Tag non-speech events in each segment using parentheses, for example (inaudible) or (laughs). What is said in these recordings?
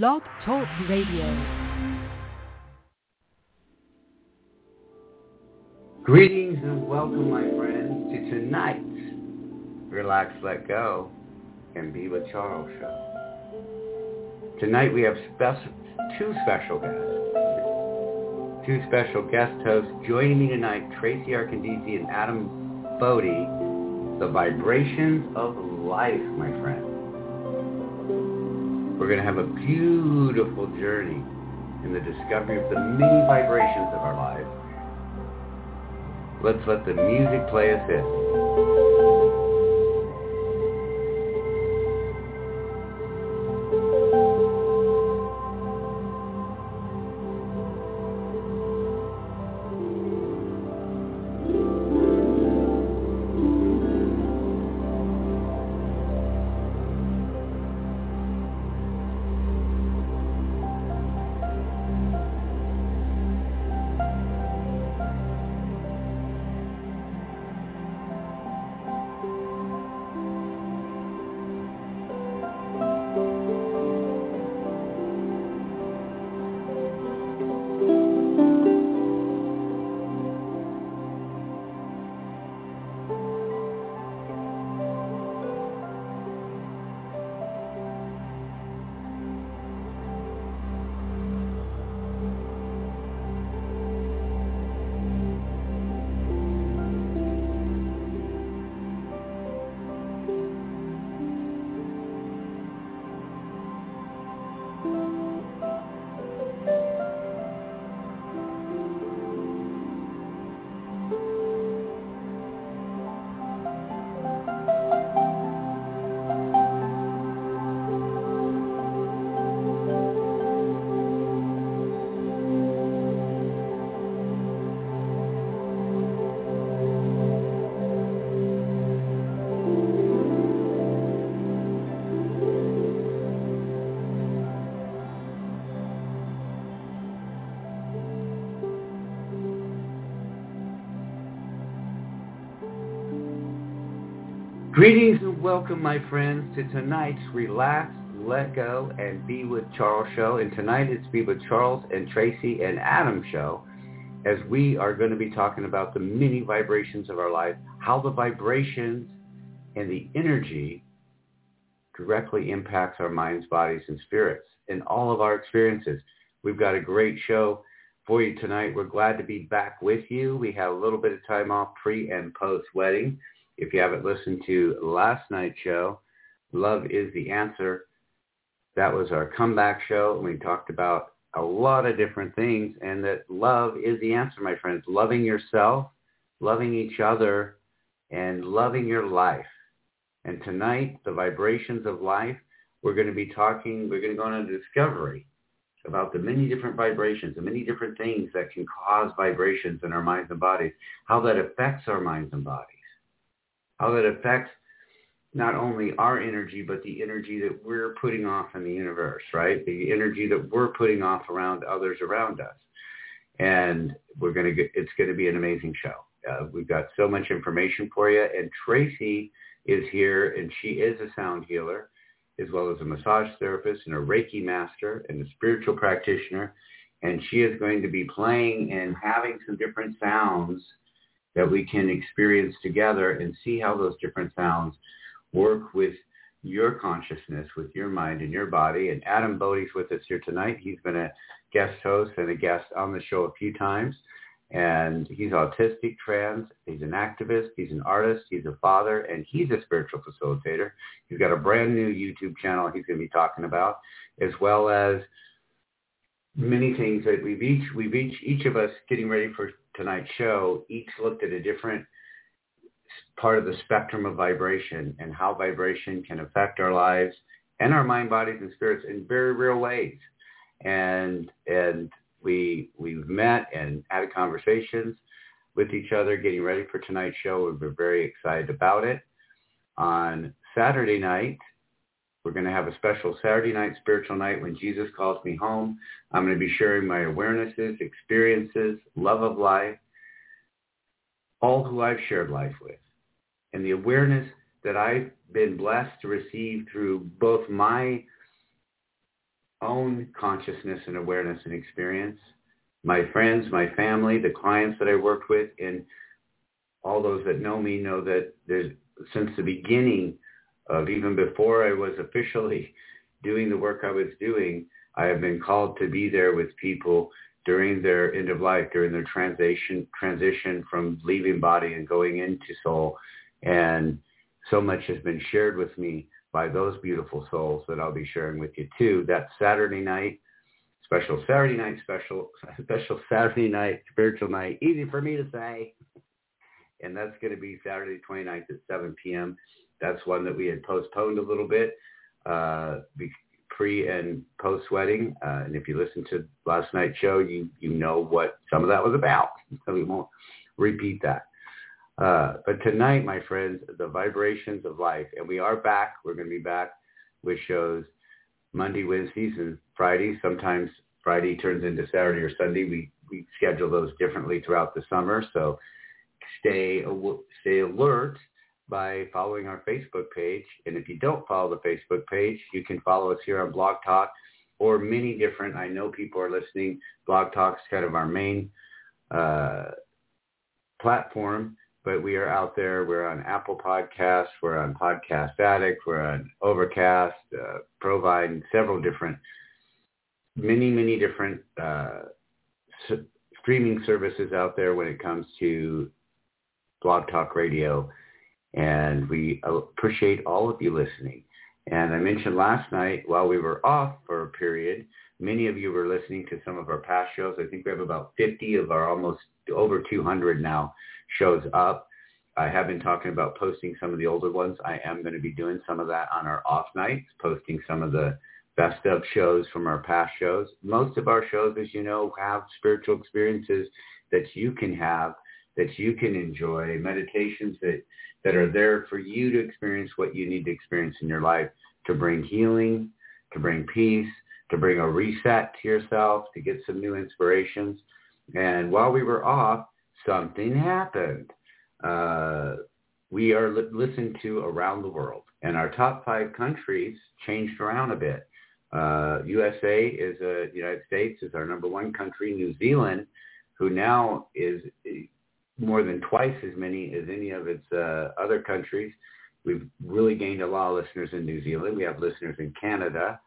Blog Talk Radio. Greetings and welcome, my friends, to tonight's Relax, Let Go, and Be with Charles show. Tonight we have spec- two special guests. Two special guest hosts joining me tonight, Tracy Arcondizzi and Adam Bodhi, the vibrations of life, my friend. We're going to have a beautiful journey in the discovery of the many vibrations of our lives. Let's let the music play us in. Greetings and welcome, my friends, to tonight's Relax, Let Go, and Be with Charles show. And tonight it's Be with Charles and Tracy and Adam show, as we are going to be talking about the many vibrations of our life, how the vibrations and the energy directly impacts our minds, bodies, and spirits in all of our experiences. We've got a great show for you tonight. We're glad to be back with you. We had a little bit of time off pre and post wedding. If you haven't listened to last night's show, Love is the Answer, that was our comeback show. And we talked about a lot of different things and that love is the answer, my friends. Loving yourself, loving each other, and loving your life. And tonight, the vibrations of life, we're going to be talking, we're going to go on a discovery about the many different vibrations, the many different things that can cause vibrations in our minds and bodies, how that affects our minds and bodies how that affects not only our energy, but the energy that we're putting off in the universe, right? The energy that we're putting off around others around us. And we're going to get, it's going to be an amazing show. Uh, we've got so much information for you. And Tracy is here and she is a sound healer as well as a massage therapist and a Reiki master and a spiritual practitioner. And she is going to be playing and having some different sounds that we can experience together and see how those different sounds work with your consciousness, with your mind and your body. And Adam Bodhi's with us here tonight. He's been a guest host and a guest on the show a few times. And he's autistic, trans. He's an activist. He's an artist. He's a father. And he's a spiritual facilitator. He's got a brand new YouTube channel he's going to be talking about, as well as many things that we've each, we've each, each of us getting ready for tonight's show each looked at a different part of the spectrum of vibration and how vibration can affect our lives and our mind, bodies, and spirits in very real ways. And and we we've met and had conversations with each other, getting ready for tonight's show. We're very excited about it. On Saturday night, we're going to have a special Saturday night spiritual night when Jesus calls me home. I'm going to be sharing my awarenesses, experiences, love of life, all who I've shared life with, and the awareness that I've been blessed to receive through both my own consciousness and awareness and experience. My friends, my family, the clients that I worked with, and all those that know me know that there's since the beginning of even before I was officially (laughs) doing the work I was doing, I have been called to be there with people during their end of life, during their transition transition from leaving body and going into soul. And so much has been shared with me by those beautiful souls that I'll be sharing with you too. That Saturday night, special Saturday night, special (laughs) special Saturday night, spiritual night, easy for me to say. And that's going to be Saturday 29th at 7 p.m. That's one that we had postponed a little bit, uh, pre and post wedding. Uh, and if you listen to last night's show, you you know what some of that was about. (laughs) So we won't repeat that. Uh, but tonight, my friends, the vibrations of life, and we are back. We're going to be back with shows Monday, Wednesdays, and Fridays. Sometimes Friday turns into Saturday or Sunday. We we schedule those differently throughout the summer. So stay stay alert by following our Facebook page. And if you don't follow the Facebook page, you can follow us here on Blog Talk or many different. I know people are listening. Blog Talk's kind of our main uh, platform but we are out there. We're on Apple Podcasts. We're on Podcast Addict. We're on Overcast, uh, several different, many, many different uh, streaming services out there when it comes to Blog Talk Radio. And we appreciate all of you listening. And I mentioned last night while we were off for a period, many of you were listening to some of our past shows. I think we have about 50 of our almost over 200 now shows up. I have been talking about posting some of the older ones. I am going to be doing some of that on our off nights, posting some of the best of shows from our past shows. Most of our shows, as you know, have spiritual experiences that you can have, that you can enjoy, meditations that, that are there for you to experience what you need to experience in your life to bring healing, to bring peace, to bring a reset to yourself, to get some new inspirations. And while we were off, something happened. Uh, we are li- listened to around the world, and our top five countries changed around a bit. Uh, USA is a United States is our number one country. New Zealand, who now is more than twice as many as any of its uh, other countries. We've really gained a lot of listeners in New Zealand. We have listeners in Canada.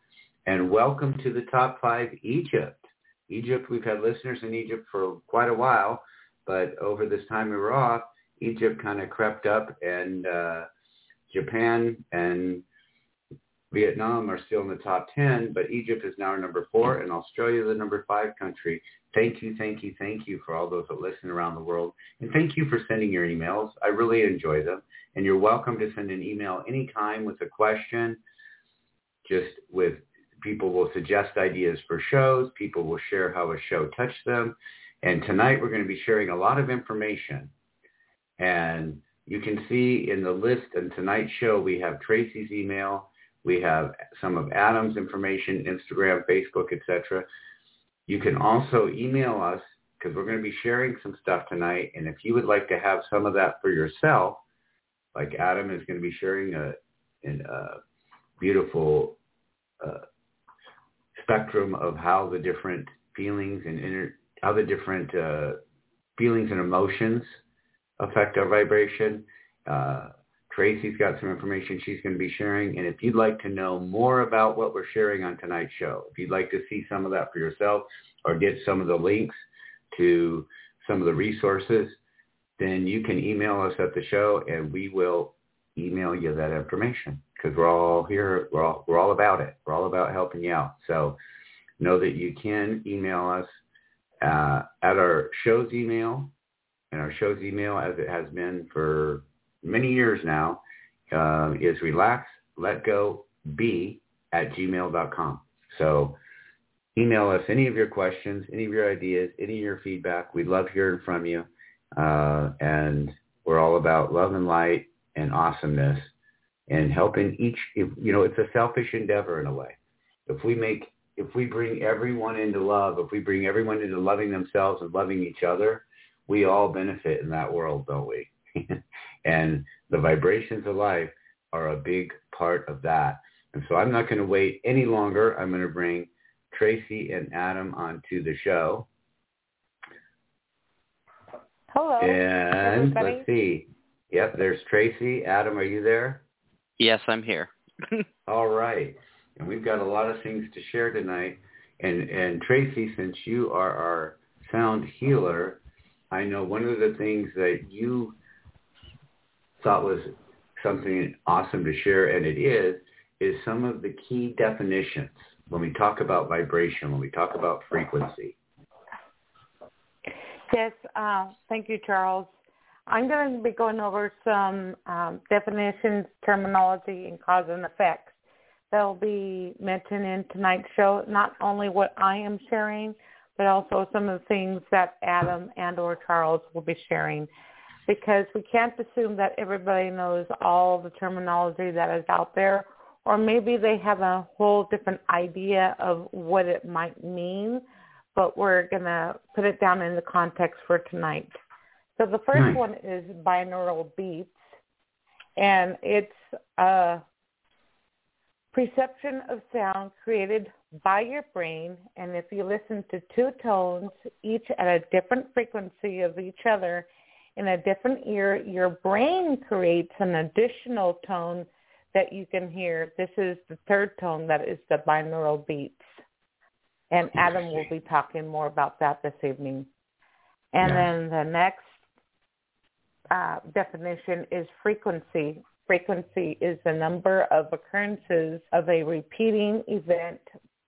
And welcome to the top five, Egypt. Egypt, we've had listeners in Egypt for quite a while. But over this time we were off, Egypt kind of crept up and uh, Japan and Vietnam are still in the top 10, but Egypt is now number four and Australia is the number five country. Thank you, thank you, thank you for all those that listen around the world. And thank you for sending your emails. I really enjoy them. And you're welcome to send an email anytime with a question, just with people will suggest ideas for shows. People will share how a show touched them. And tonight we're going to be sharing a lot of information. And you can see in the list in tonight's show, we have Tracy's email. We have some of Adam's information, Instagram, Facebook, etc. You can also email us because we're going to be sharing some stuff tonight. And if you would like to have some of that for yourself, like Adam is going to be sharing a, a beautiful uh, spectrum of how the different feelings and inner how the different uh, feelings and emotions affect our vibration. Uh, Tracy's got some information she's going to be sharing. And if you'd like to know more about what we're sharing on tonight's show, if you'd like to see some of that for yourself or get some of the links to some of the resources, then you can email us at the show and we will email you that information because we're all here. We're all, we're all about it. We're all about helping you out. So know that you can email us uh, at our show's email, and our show's email, as it has been for many years now, uh, is relax, let go, be at gmail.com. So email us any of your questions, any of your ideas, any of your feedback. We'd love hearing from you. Uh, and we're all about love and light and awesomeness and helping each, if, you know, it's a selfish endeavor in a way. If we make if we bring everyone into love, if we bring everyone into loving themselves and loving each other, we all benefit in that world, don't we? (laughs) and the vibrations of life are a big part of that. And so I'm not going to wait any longer. I'm going to bring Tracy and Adam onto the show. Hello. And everybody. let's see. Yep, there's Tracy. Adam, are you there? Yes, I'm here. (laughs) All right. And we've got a lot of things to share tonight. And and Tracy, since you are our sound healer, I know one of the things that you thought was something awesome to share, and it is, is some of the key definitions when we talk about vibration, when we talk about frequency. Yes, uh, thank you, Charles. I'm going to be going over some um, definitions, terminology, and cause and effects that will be mentioned in tonight's show. Not only what I am sharing, but also some of the things that Adam and or Charles will be sharing. Because we can't assume that everybody knows all the terminology that is out there, or maybe they have a whole different idea of what it might mean, but we're going to put it down in the context for tonight. So the first Nice. one is binaural beats, and it's a perception of sound created by your brain. And if you listen to two tones, each at a different frequency of each other, in a different ear, your brain creates an additional tone that you can hear. This is the third tone that is the binaural beats. And Adam will be talking more about that this evening. And Yeah. then the next uh, definition is frequency. Frequency is the number of occurrences of a repeating event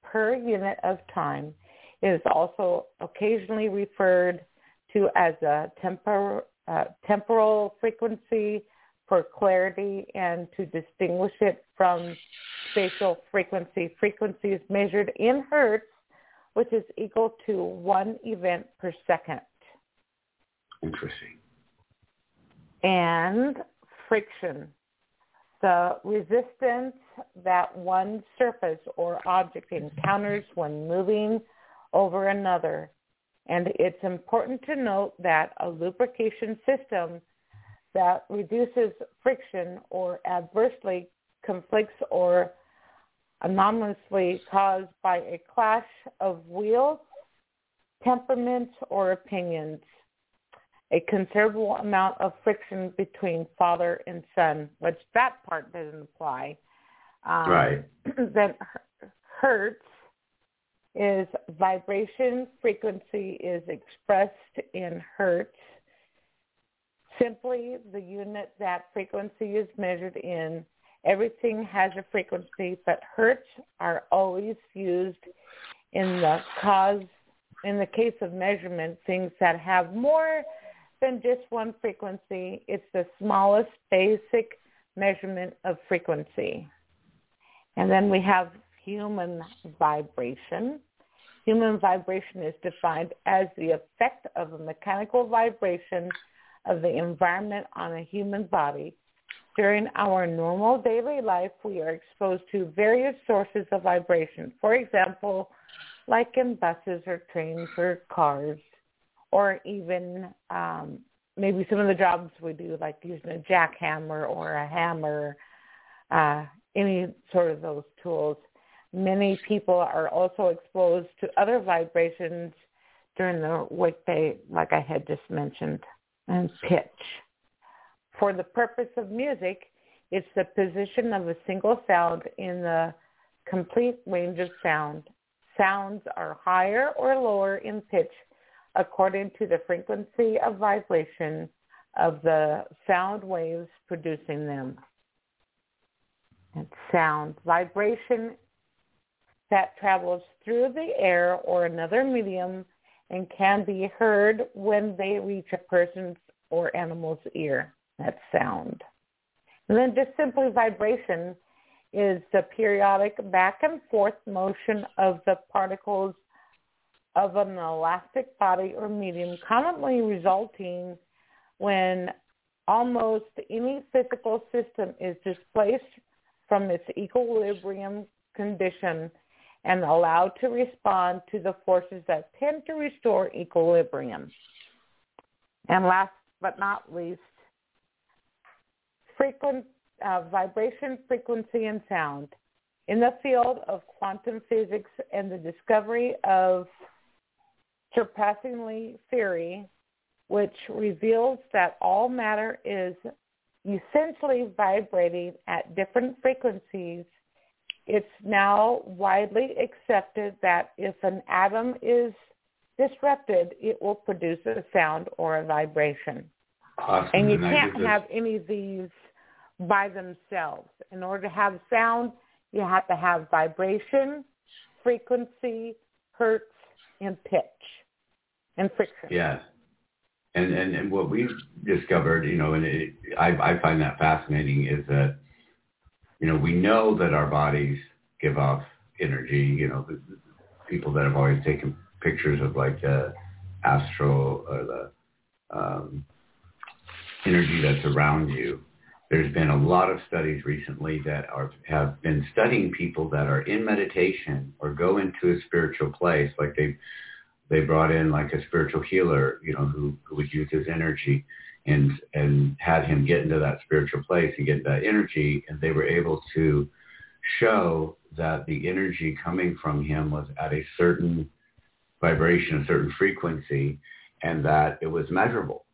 per unit of time. It is also occasionally referred to as a tempor, uh, temporal frequency for clarity and to distinguish it from spatial frequency. Frequency is measured in hertz, which is equal to one event per second. Interesting. and friction. The resistance that one surface or object encounters when moving over another. And it's important to note that a lubrication system that reduces friction or adversely conflicts or anomalously caused by a clash of wheels, temperaments, or opinions a considerable amount of friction between father and son, which that part doesn't apply. Um, Right. (clears throat) then hertz is vibration frequency is expressed in hertz. Simply the unit that frequency is measured in. Everything has a frequency, but hertz are always used in the cause in the case of measurement, things that have more than just one frequency. It's the smallest basic measurement of frequency. And then we have human vibration. Human vibration is defined as the effect of a mechanical vibration of the environment on a human body. During our normal daily life, we are exposed to various sources of vibration. For example, like in buses or trains or cars or even um, maybe some of the jobs we do, like using a jackhammer or a hammer, uh, any sort of those tools. Many people are also exposed to other vibrations during the workday, like I had just mentioned, and pitch. For the purpose of music, it's the position of a single sound in the complete range of sound. Sounds are higher or lower in pitch according to the frequency of vibration of the sound waves producing them. And sound vibration that travels through the air or another medium and can be heard when they reach a person's or animal's ear. That's sound. And then just simply vibration is the periodic back and forth motion of the particles of an elastic body or medium commonly resulting when almost any physical system is displaced from its equilibrium condition and allowed to respond to the forces that tend to restore equilibrium. And last but not least, frequent uh, vibration, frequency, and sound. In the field of quantum physics and the discovery of superstring theory, which reveals that all matter is essentially vibrating at different frequencies, it's now widely accepted that if an atom is disrupted, it will produce a sound or a vibration. Awesome. And you can't have any of these by themselves. In order to have sound, you have to have vibration, frequency, hertz, and pitch, and friction. Yes. And, and and what we've discovered, you know, and it, I I find that fascinating is that, you know, we know that our bodies give off energy. You know, the, the people that have always taken pictures of like the astral or the um, energy that's around you. There's been a lot of studies recently that are have been studying people that are in meditation or go into a spiritual place, like they they brought in like a spiritual healer, you know, who, who would use his energy and and had him get into that spiritual place and get that energy and they were able to show that the energy coming from him was at a certain vibration, a certain frequency, and that it was measurable.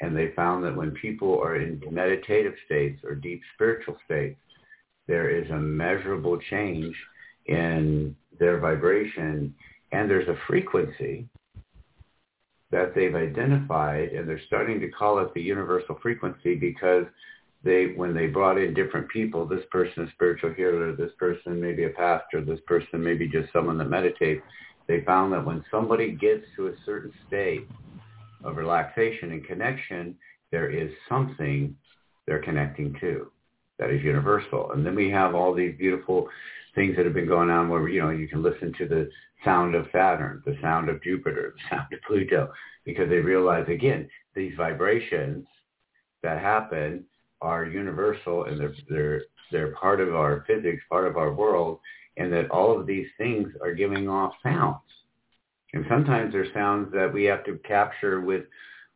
And they found that when people are in meditative states or deep spiritual states, there is a measurable change in their vibration and there's a frequency that they've identified and they're starting to call it the universal frequency because they when they brought in different people this person a spiritual healer this person maybe a pastor this person maybe just someone that meditates they found that when somebody gets to a certain state of relaxation and connection there is something they're connecting to that is universal and then we have all these beautiful things that have been going on where you know you can listen to the sound of Saturn, the sound of Jupiter, the sound of Pluto, because they realize again these vibrations that happen are universal and they're they're they're part of our physics, part of our world, and that all of these things are giving off sounds. And sometimes they're sounds that we have to capture with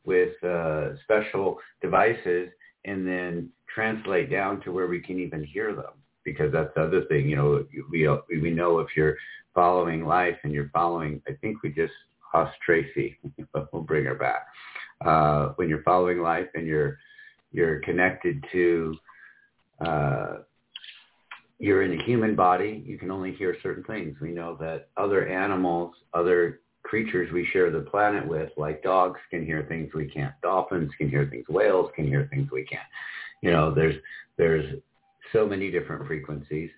with uh, special devices and then translate down to where we can even hear them because that's the other thing. You know, we we know if you're following life and you're following. I think we just lost Tracy, (laughs) we'll bring her back. Uh, when you're following life and you're you're connected to uh, you're in a human body, you can only hear certain things. We know that other animals, other creatures we share the planet with, like dogs can hear things we can't. Dolphins can hear things. Whales can hear things we can't. You know, there's there's so many different frequencies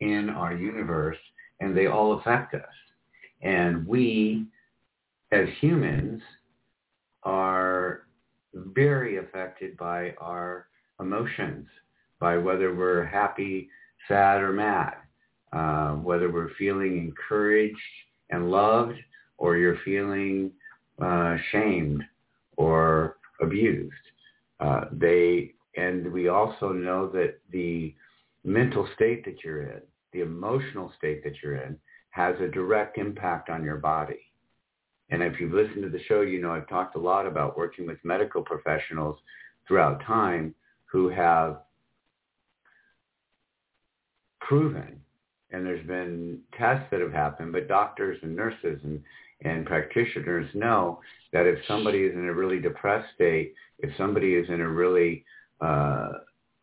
in our universe and they all affect us. And we, as humans, are very affected by our emotions, by whether we're happy, sad, or mad, uh, whether we're feeling encouraged and loved, or you're feeling uh, shamed or abused. Uh, they and we also know that the mental state that you're in, the emotional state that you're in, has a direct impact on your body. And if you've listened to the show, you know I've talked a lot about working with medical professionals throughout time who have proven, and there's been tests that have happened, but doctors and nurses and, and practitioners know that if somebody is in a really depressed state, if somebody is in a really uh,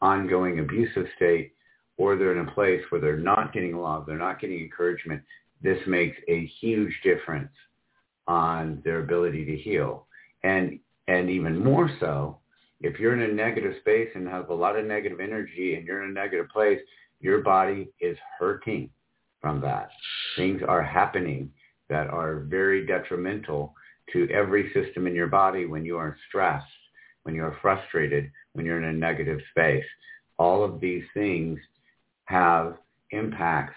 ongoing abusive state, or they're in a place where they're not getting love, they're not getting encouragement, this makes a huge difference on their ability to heal. And and even more so, if you're in a negative space and have a lot of negative energy and you're in a negative place, your body is hurting from that. Things are happening that are very detrimental to every system in your body when you are stressed, when you're frustrated, when you're in a negative space. All of these things have impacts,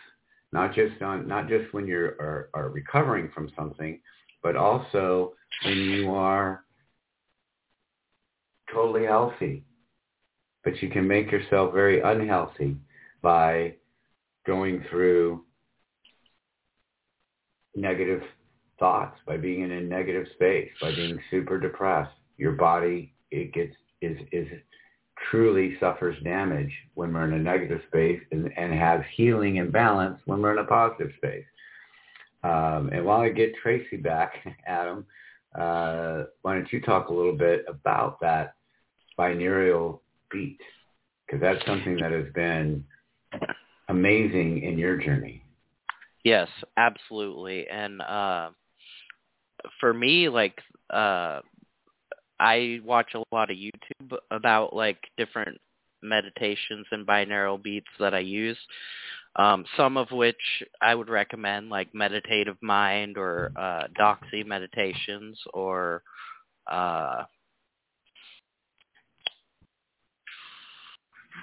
not just on not just when you are, are recovering from something, but also when you are totally healthy. But you can make yourself very unhealthy by going through negative thoughts, by being in a negative space, by being super depressed. Your body it gets is is truly suffers damage when we're in a negative space and, and has healing and balance when we're in a positive space. Um, and while I get Tracy back, (laughs) Adam, uh, why don't you talk a little bit about that binaural beat? Because that's something that has been amazing in your journey. Yes, absolutely. And uh, for me, like uh, I watch a lot of YouTube about like different meditations and binaural beats that I use. Um, some of which I would recommend, like Meditative Mind or uh, Doxy Meditations or uh,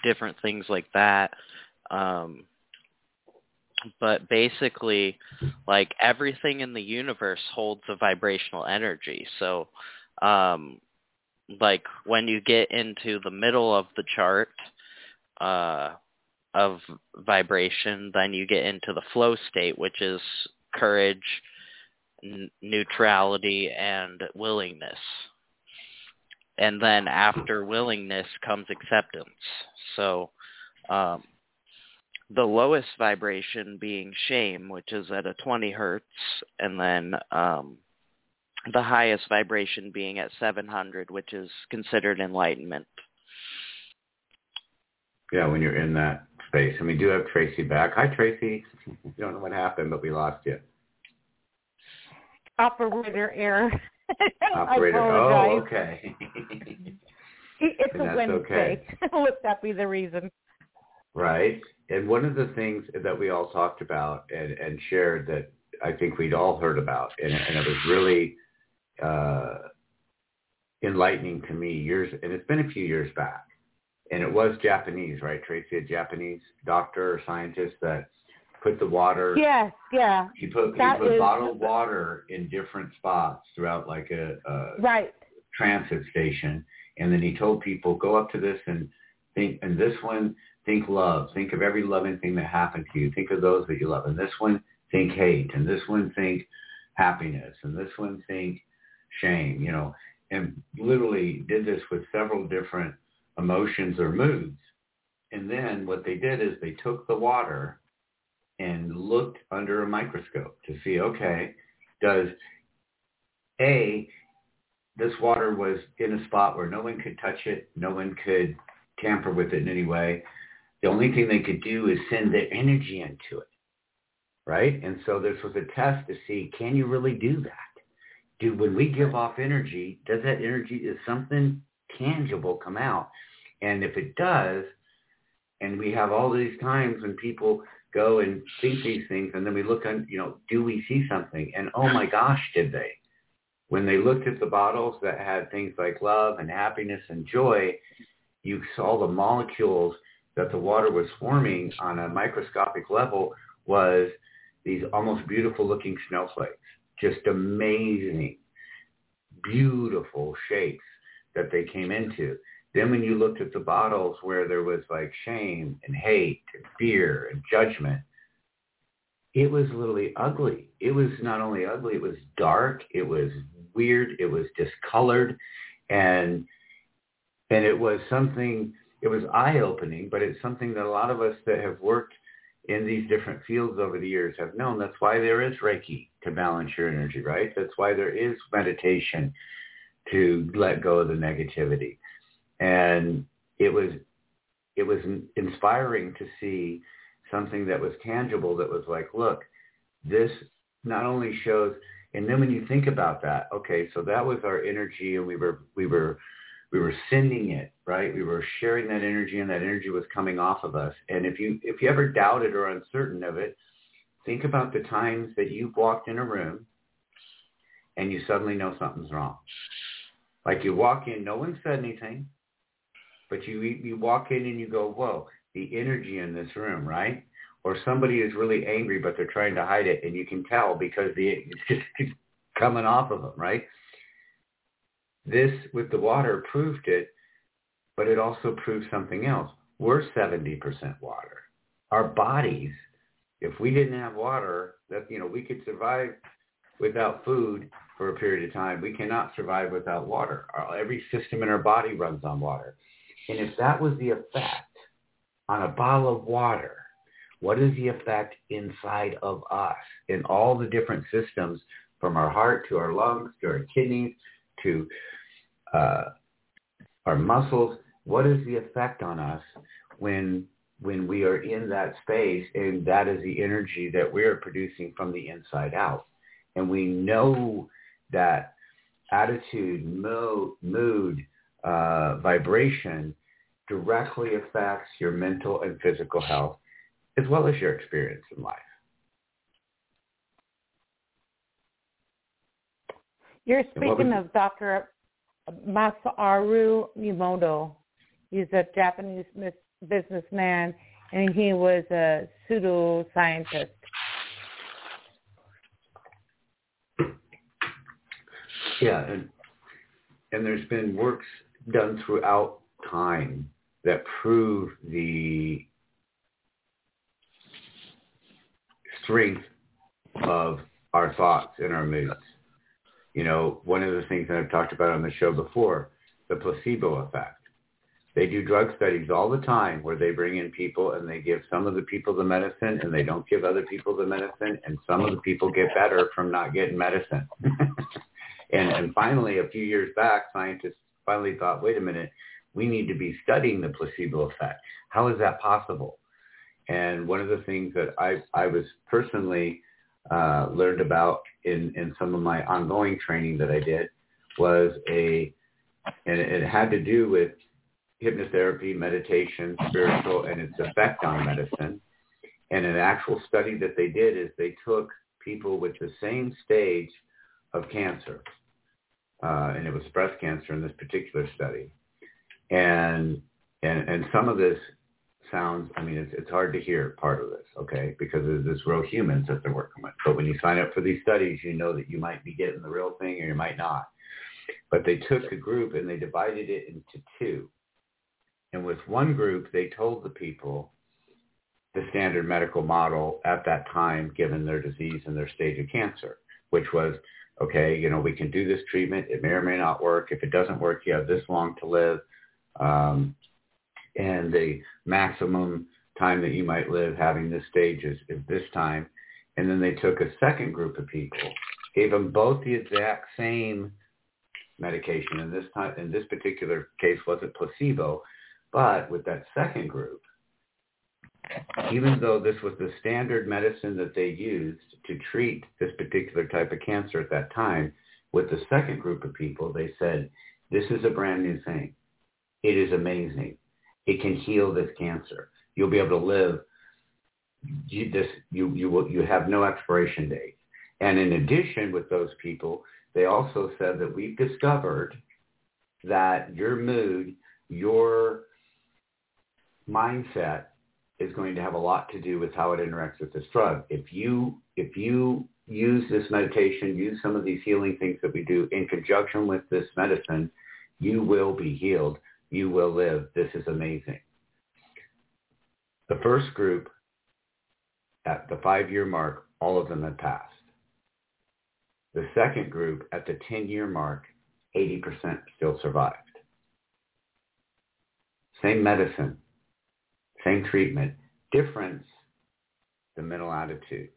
different things like that. Um, but basically, like everything in the universe holds a vibrational energy. So um, like when you get into the middle of the chart uh, of vibration, then you get into the flow state, which is courage, n- neutrality, and willingness. And then after willingness comes acceptance. So um, the lowest vibration being shame, which is at a 20 hertz, and then um, the highest vibration being at 700, which is considered enlightenment. Yeah, when you're in that space. And we do have Tracy back. Hi, Tracy. We don't know what happened, but we lost you. Operator error. (laughs) Operator. Oh, okay. it's and a Wednesday. Okay. (laughs) Would that be the reason? Right. And one of the things that we all talked about and, and shared that I think we'd all heard about, and, and it was really uh, enlightening to me years, and it's been a few years back. And it was Japanese, right, Tracy? A Japanese doctor or scientist that put the water. Yes, yeah. He put that he put is, bottled water in different spots throughout like a, a right transit station, and then he told people go up to this and think, and this one think love, think of every loving thing that happened to you, think of those that you love, and this one think hate, and this one think happiness, and this one think shame, you know, and literally did this with several different emotions or moods. And then what they did is they took the water and looked under a microscope to see, okay, does A, this water was in a spot where no one could touch it, no one could tamper with it in any way. The only thing they could do is send their energy into it, right? And so this was a test to see, can you really do that? Do when we give off energy, does that energy, is something tangible come out? And if it does, and we have all these times when people go and think these things, and then we look on, you know, do we see something? And oh my (clears throat) gosh, did they? When they looked at the bottles that had things like love and happiness and joy, you saw the molecules that the water was forming on a microscopic level was these almost beautiful looking snowflakes just amazing, beautiful shapes that they came into. Then when you looked at the bottles where there was like shame and hate and fear and judgment, it was literally ugly. It was not only ugly, it was dark, it was weird, it was discolored, and and it was something it was eye opening, but it's something that a lot of us that have worked in these different fields over the years have known. That's why there is Reiki to balance your energy, right? That's why there is meditation to let go of the negativity. And it was it was inspiring to see something that was tangible that was like, look, this not only shows and then when you think about that, okay, so that was our energy and we were we were we were sending it, right? We were sharing that energy and that energy was coming off of us. And if you if you ever doubted or uncertain of it, think about the times that you've walked in a room and you suddenly know something's wrong. Like you walk in, no one said anything, but you you walk in and you go, whoa, the energy in this room, right? Or somebody is really angry, but they're trying to hide it, and you can tell because the (laughs) it's just coming off of them, right? This with the water proved it, but it also proved something else. We're 70% water. Our bodies, if we didn't have water, that you know, we could survive without food for a period of time. We cannot survive without water. Our, every system in our body runs on water. And if that was the effect on a bottle of water, what is the effect inside of us in all the different systems from our heart to our lungs to our kidneys to uh, our muscles? What is the effect on us when when we are in that space and that is the energy that we're producing from the inside out? And we know that attitude, mo- mood, uh, vibration directly affects your mental and physical health as well as your experience in life. You're speaking of Dr. Masaru Emoto. He's a Japanese businessman, and he was a pseudoscientist. Yeah, and and there's been works done throughout time that prove the strength of our thoughts and our moods. You know, one of the things that I've talked about on the show before, the placebo effect. They do drug studies all the time where they bring in people and they give some of the people the medicine and they don't give other people the medicine and some of the people get better from not getting medicine. (laughs) and, and finally, a few years back, scientists finally thought, wait a minute, we need to be studying the placebo effect. How is that possible? And one of the things that I, I was personally uh, learned about in, in some of my ongoing training that I did was a, and it had to do with hypnotherapy, meditation, spiritual, and its effect on medicine. And an actual study that they did is they took people with the same stage of cancer, uh, and it was breast cancer in this particular study. And and and some of this sounds, I mean, it's, it's hard to hear part of this, okay, because there's real humans that they're working with. But when you sign up for these studies, you know that you might be getting the real thing or you might not. But they took a group and they divided it into two. And with one group, they told the people the standard medical model at that time, given their disease and their stage of cancer, which was, okay, you know, we can do this treatment. It may or may not work. If it doesn't work, you have this long to live. Um, and the maximum time that you might live having this stage is, is this time. And then they took a second group of people, gave them both the exact same medication. In this time, in this particular case, wasn't placebo, but with that second group, even though this was the standard medicine that they used to treat this particular type of cancer at that time, with the second group of people, they said, this is a brand new thing. It is amazing. It can heal this cancer. You'll be able to live. You, this, you, you, will, you have no expiration date. And in addition with those people, they also said that we've discovered that your mood, your mindset is going to have a lot to do with how it interacts with this drug. If you if you use this meditation, use some of these healing things that we do in conjunction with this medicine, you will be healed you will live. This is amazing. The first group, at the five-year mark, all of them had passed. The second group, at the 10-year mark, 80% still survived. Same medicine, same treatment, difference, the mental attitude.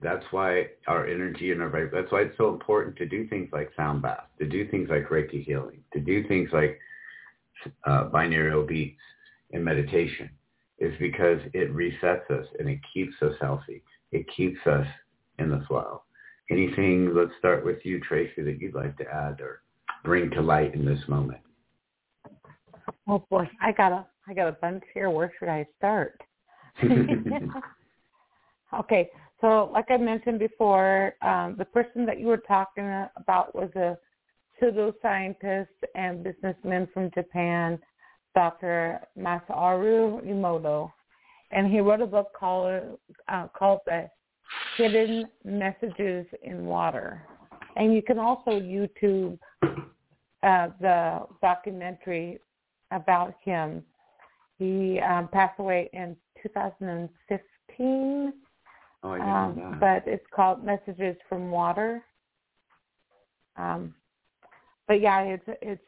That's why our energy and our that's why it's so important to do things like sound bath, to do things like Reiki healing, to do things like uh, binaural beats and meditation, is because it resets us and it keeps us healthy. It keeps us in the flow. Anything? Let's start with you, Tracy, that you'd like to add or bring to light in this moment. Oh boy, I got a I got a bunch here. Where should I start? (laughs) (laughs) okay, so like I mentioned before, um, the person that you were talking about was a pseudoscientist and businessman from Japan, Dr. Masaru Emoto. And he wrote a book called, uh, called The Hidden Messages in Water. And you can also YouTube uh, the documentary about him. He um, passed away in 2015 Oh, but it's called Messages from Water. Um, but yeah, it's it's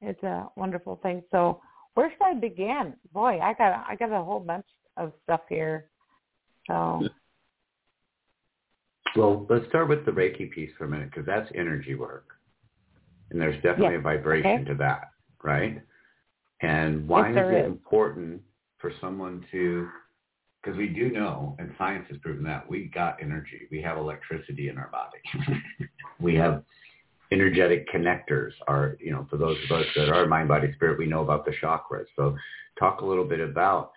it's a wonderful thing. So where should I begin? Boy, I got I got a whole bunch of stuff here. So. Well, let's start with the Reiki piece for a minute because that's energy work, and there's definitely yes. a vibration okay. to that, right? And why yes, is it is. important for someone to? Because we do know, and science has proven that we got energy. We have electricity in our body. (laughs) we have energetic connectors are, you know, for those of us that are mind, body, spirit, we know about the chakras. So talk a little bit about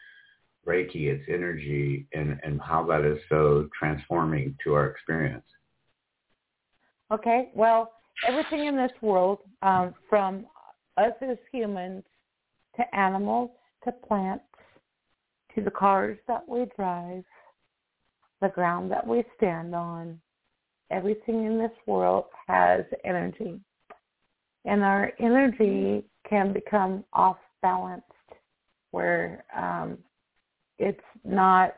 Reiki, its energy, and, and how that is so transforming to our experience. Okay. Well, everything in this world, um, from us as humans to animals to plants to the cars that we drive, the ground that we stand on, everything in this world has energy. And our energy can become off balanced where um, it's not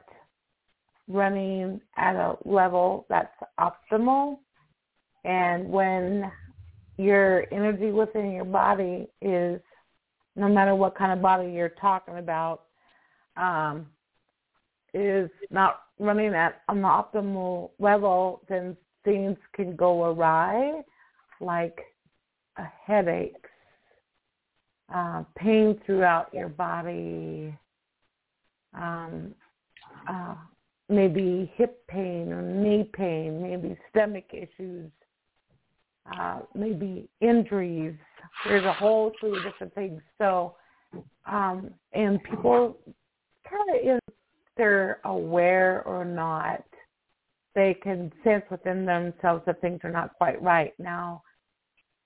running at a level that's optimal. And when your energy within your body is, no matter what kind of body you're talking about, um, is not running at an optimal level, then things can go awry, like a headache, uh, pain throughout your body, um, uh, maybe hip pain or knee pain, maybe stomach issues, uh, maybe injuries. There's a whole slew of different things. So, um, and people kind of, if they're aware or not, they can sense within themselves that things are not quite right. Now,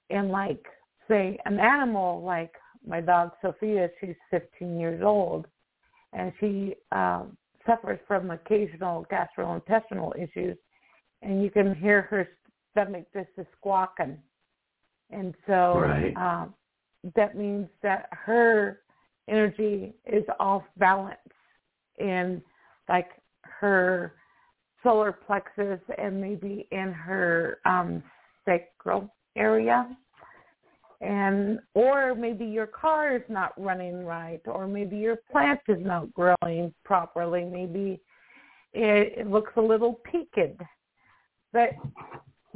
And like, say, an animal like my dog Sophia, she's 15 years old, and she um, suffers from occasional gastrointestinal issues, and you can hear her stomach just squawking. And so right. um, that means that her energy is off balance in like her solar plexus and maybe in her um, sacral area. And or maybe your car is not running right, or maybe your plant is not growing properly. Maybe it, it looks a little peaked. But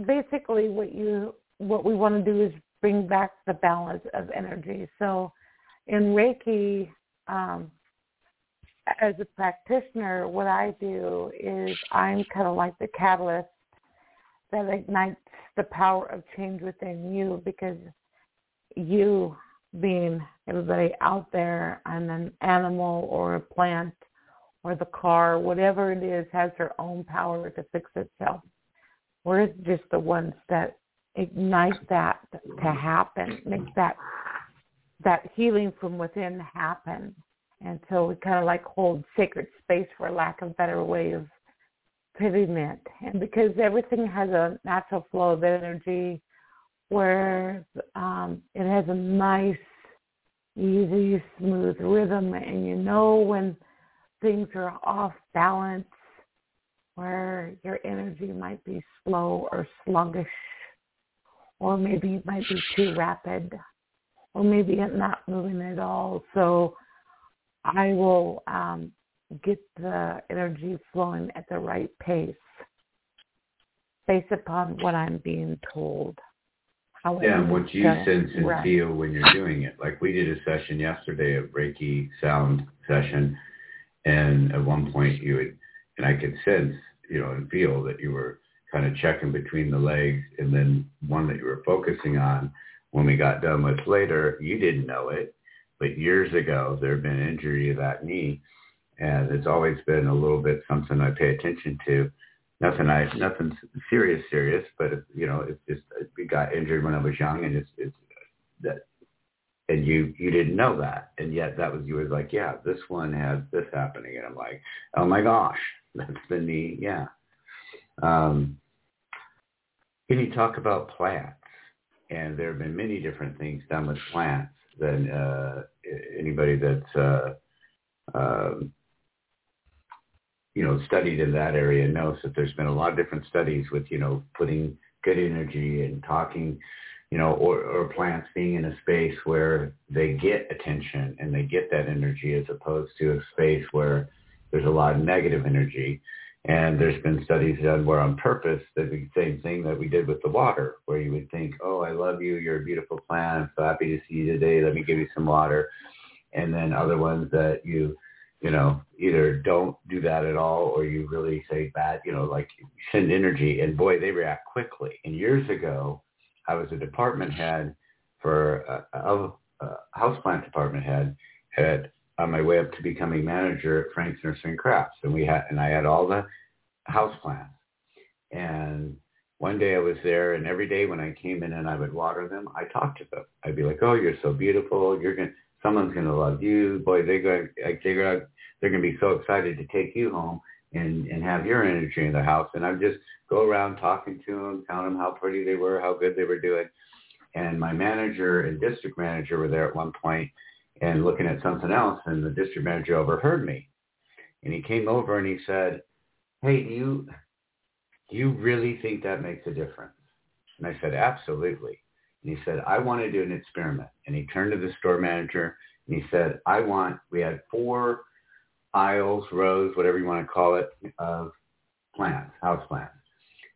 basically, what you what we want to do is bring back the balance of energy. So, in Reiki, um, as a practitioner, what I do is I'm kind of like the catalyst that ignites the power of change within you because you being everybody out there and an animal or a plant or the car, whatever it is, has their own power to fix itself. We're just the ones that ignite that to happen, make that that healing from within happen. And so we kind of like hold sacred space, for lack of a better way of it. And because everything has a natural flow of energy, where um, it has a nice, easy, smooth rhythm, and you know when things are off balance, where your energy might be slow or sluggish, or maybe it might be too rapid, or maybe it's not moving at all. So I will um, get the energy flowing at the right pace based upon what I'm being told. How yeah, and what you sense and feel when you're doing it. Like we did a session yesterday, a Reiki sound session, and at one point you would, and I could sense, you know, and feel that you were kind of checking between the legs, and then one that you were focusing on. When we got done with later, you didn't know it, but years ago, there had been injury to that knee, and it's always been a little bit something I pay attention to. Nothing I, nothing serious, serious, but it, you know, it's just we got injured when I was young, and it's it's that, and you you didn't know that, and yet that was you was like, yeah, this one has this happening, and I'm like, oh my gosh, (laughs) that's the knee, yeah. Um, can you talk about plants? And there have been many different things done with plants than uh, anybody that's uh, um, you know studied in that area knows that there's been a lot of different studies with you know putting good energy and talking you know, or, or plants being in a space where they get attention and they get that energy as opposed to a space where there's a lot of negative energy. And there's been studies done where on purpose, the same thing that we did with the water, where you would think, oh, I love you. You're a beautiful plant. I'm so happy to see you today. Let me give you some water. And then other ones that you, you know, either don't do that at all or you really say bad, you know, like send energy. And boy, they react quickly. And years ago, I was a department head for uh, a, a, a uh, houseplant department head at on my way up to becoming manager at Frank's Nursery and Crafts, and we had and I had all the house plants. And one day I was there, and every day when I came in and I would water them, I talked to them. I'd be like, "Oh, you're so beautiful. You're gonna someone's gonna love you. Boy, they're gonna like they're they're gonna be so excited to take you home and and have your energy in the house." And I'd just go around talking to them, telling them how pretty they were, how good they were doing. And my manager and district manager were there at one point, and looking at something else, and the district manager overheard me. And he came over and he said, hey, do you, do you really think that makes a difference? And I said, absolutely. And he said, I want to do an experiment. And he turned to the store manager and he said, I want, we had four aisles, rows, whatever you want to call it, of plants, house plants.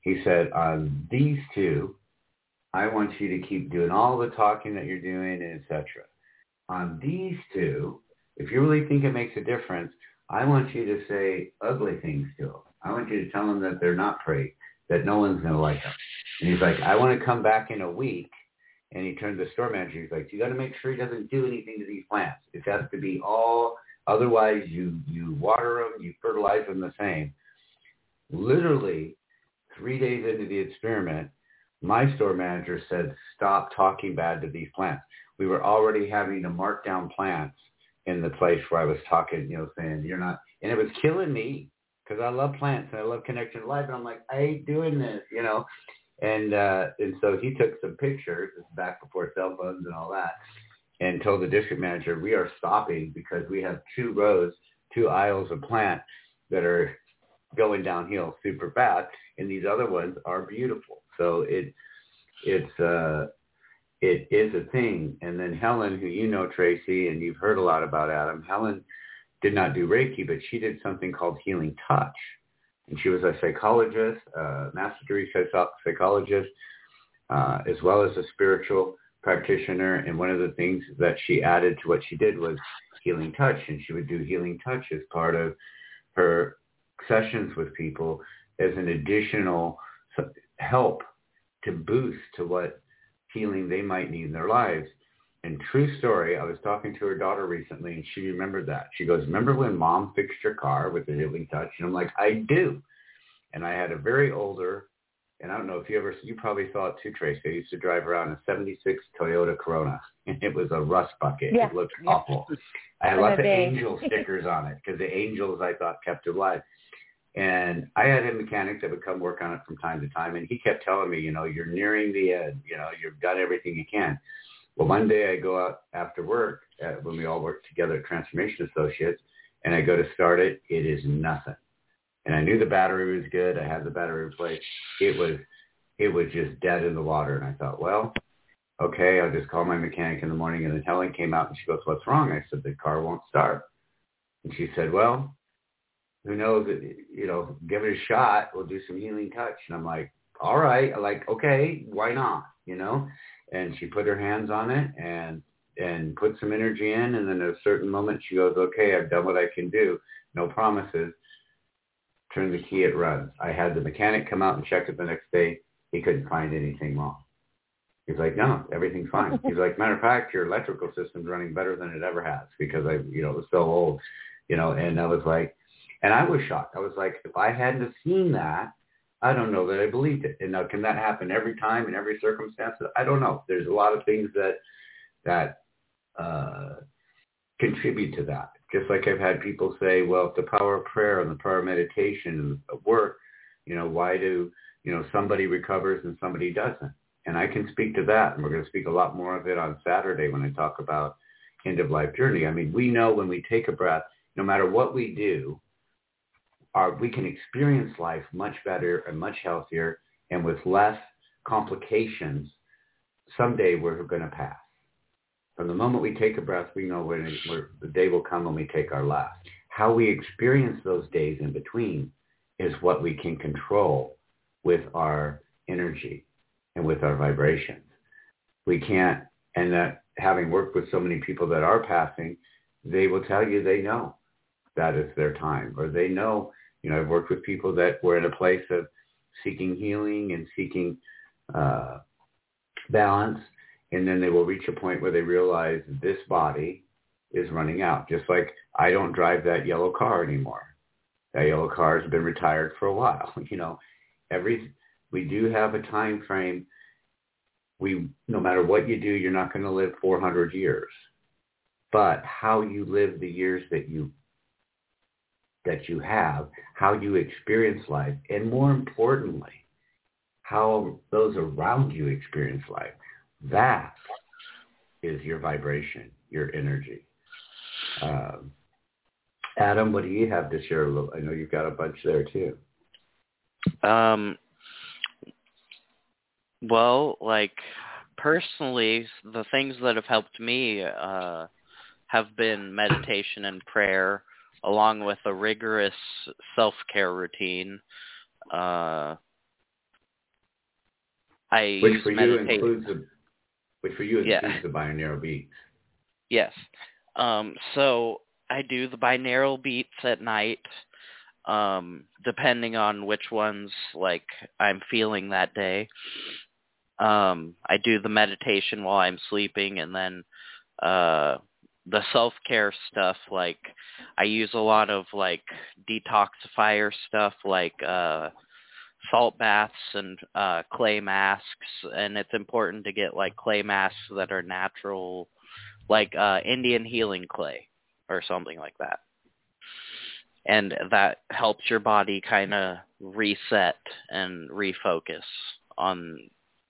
He said, on these two, I want you to keep doing all the talking that you're doing, and etc on these two, if you really think it makes a difference, I want you to say ugly things to them. I want you to tell them that they're not pretty, that no one's going to like them. And he's like, I want to come back in a week. And he turned to the store manager. He's like, you got to make sure he doesn't do anything to these plants. It has to be all, otherwise you, you water them, you fertilize them the same. Literally three days into the experiment, my store manager said, stop talking bad to these plants we were already having to mark down plants in the place where I was talking, you know, saying you're not, and it was killing me because I love plants and I love connection to life. And I'm like, I ain't doing this, you know. And uh, and so he took some pictures, back before cell phones and all that, and told the district manager, we are stopping because we have two rows, two aisles of plant that are going downhill super fast, and these other ones are beautiful. So it it's uh it is a thing. And then Helen, who you know, Tracy, and you've heard a lot about Adam, Helen did not do Reiki, but she did something called healing touch. And she was a psychologist, a master degree psychologist, uh, as well as a spiritual practitioner. And one of the things that she added to what she did was healing touch. And she would do healing touch as part of her sessions with people as an additional help to boost to what healing they might need in their lives. And true story, I was talking to her daughter recently and she remembered that. She goes, remember when mom fixed your car with the healing touch? And I'm like, I do. And I had a very older, and I don't know if you ever, you probably saw it too, Tracy. I used to drive around a 76 Toyota Corona (laughs) and it was a rust bucket. Yeah. It looked yeah. awful. I had lots of angel (laughs) stickers on it because the angels I thought kept it alive. And I had a mechanic that would come work on it from time to time, and he kept telling me, you know, you're nearing the end. You know, you've done everything you can. Well, one day I go out after work uh, when we all work together at Transformation Associates, and I go to start it. It is nothing. And I knew the battery was good. I had the battery replaced. It was, it was just dead in the water. And I thought, well, okay, I'll just call my mechanic in the morning. And then Helen came out and she goes, what's wrong? I said, the car won't start. And she said, well, who knows, you know, give it a shot. We'll do some healing touch. And I'm like, all right, I'm like, okay, why not? You know? And she put her hands on it and, and put some energy in. And then at a certain moment she goes, okay, I've done what I can do. No promises. Turn the key, it runs. I had the mechanic come out and check it the next day. He couldn't find anything wrong. He's like, no, everything's fine. (laughs) He's like, matter of fact, your electrical system's running better than it ever has because I, you know, it was so old, you know, and I was like, and I was shocked. I was like, if I hadn't seen that, I don't know that I believed it. And now, can that happen every time in every circumstance? I don't know. There's a lot of things that that uh, contribute to that. Just like I've had people say, well, if the power of prayer and the power of meditation work, you know, why do you know somebody recovers and somebody doesn't? And I can speak to that, and we're going to speak a lot more of it on Saturday when I talk about end of life journey. I mean, we know when we take a breath, no matter what we do, we can experience life much better and much healthier and with less complications someday we're going to pass. From the moment we take a breath, we know when the day will come when we take our last. How we experience those days in between is what we can control with our energy and with our vibrations. We can't, and that having worked with so many people that are passing, they will tell you they know that is their time, or they know, you know, I've worked with people that were in a place of seeking healing and seeking uh, balance, and then they will reach a point where they realize this body is running out. Just like I don't drive that yellow car anymore. That yellow car has been retired for a while. (laughs) You know, every we do have a time frame. We no matter what you do, you're not going to live 400 years. But how you live the years that you that you have, how you experience life, and more importantly, how those around you experience life. That is your vibration, your energy. Um, Adam, what do you have to share? I know you've got a bunch there too. Um, well, like personally, the things that have helped me uh, have been meditation and prayer, along with a rigorous self-care routine. Uh, I which for you includes the, which for you includes yeah. the binaural beats. Yes. Um, so I do the binaural beats at night, um, depending on which ones like I'm feeling that day. Um, I do the meditation while I'm sleeping, and then uh, the self care stuff. Like I use a lot of like detoxifier stuff, like uh, salt baths and uh, clay masks, and it's important to get like clay masks that are natural like uh, Indian healing clay or something like that. And that helps your body kind of reset and refocus on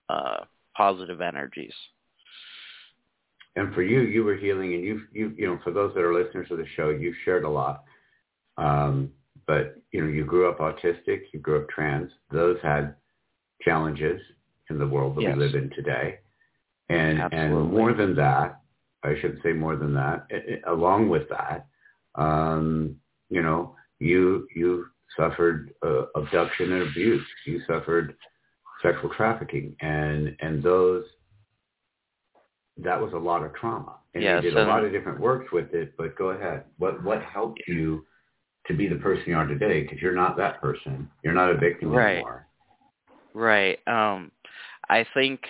uh, positive energies. And for you, you were healing, and you, you, you know, for those that are listeners of the show, you've shared a lot. Um, but you know, you grew up autistic, you grew up trans. Those had challenges in the world that yes. we live in today, and Absolutely. and more than that, I should say more than that. It, it, along with that, um, you know, you you suffered uh, abduction and abuse. You suffered sexual trafficking, and and those that was a lot of trauma. And yeah, you did so, a lot of different works with it. But go ahead. What what helped you to be the person you are today? Because you're not that person. You're not a victim right. anymore. Right. Um, I think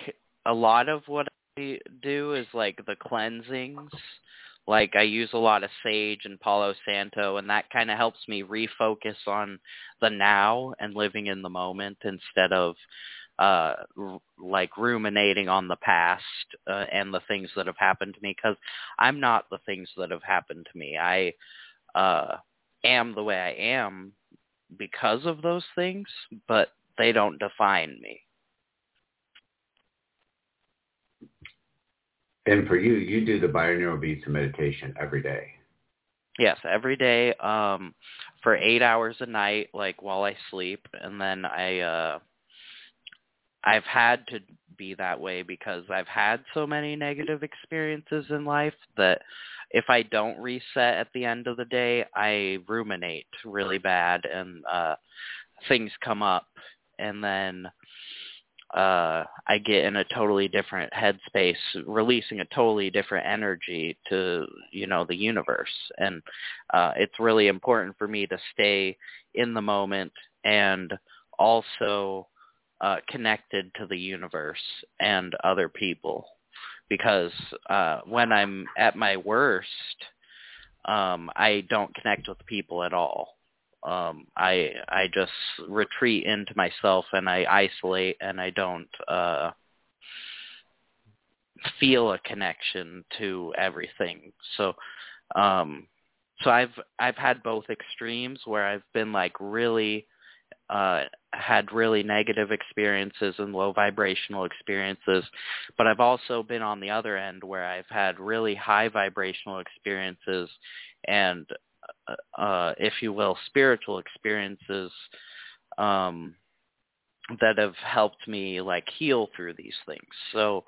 a lot of what I do is like the cleansings. Like I use a lot of sage and Palo Santo, and that kind of helps me refocus on the now and living in the moment instead of uh like ruminating on the past uh, and the things that have happened to me because I'm not the things that have happened to me. I uh am the way I am because of those things, but they don't define me. And for you, you do the binaural beats meditation every day. Yes, every day um for 8 hours a night like while I sleep and then I uh I've had to be that way because I've had so many negative experiences in life that if I don't reset at the end of the day, I ruminate really bad and uh things come up and then uh I get in a totally different headspace, releasing a totally different energy to, you know, the universe. And uh it's really important for me to stay in the moment and also uh connected to the universe and other people. Because uh when I'm at my worst, um I don't connect with people at all. Um i i just retreat into myself and i isolate and i don't uh feel a connection to everything. So um so i've i've had both extremes where i've been like really uh had really negative experiences and low vibrational experiences but i've also been on the other end where i've had really high vibrational experiences and uh, if you will, spiritual experiences um, that have helped me like heal through these things. So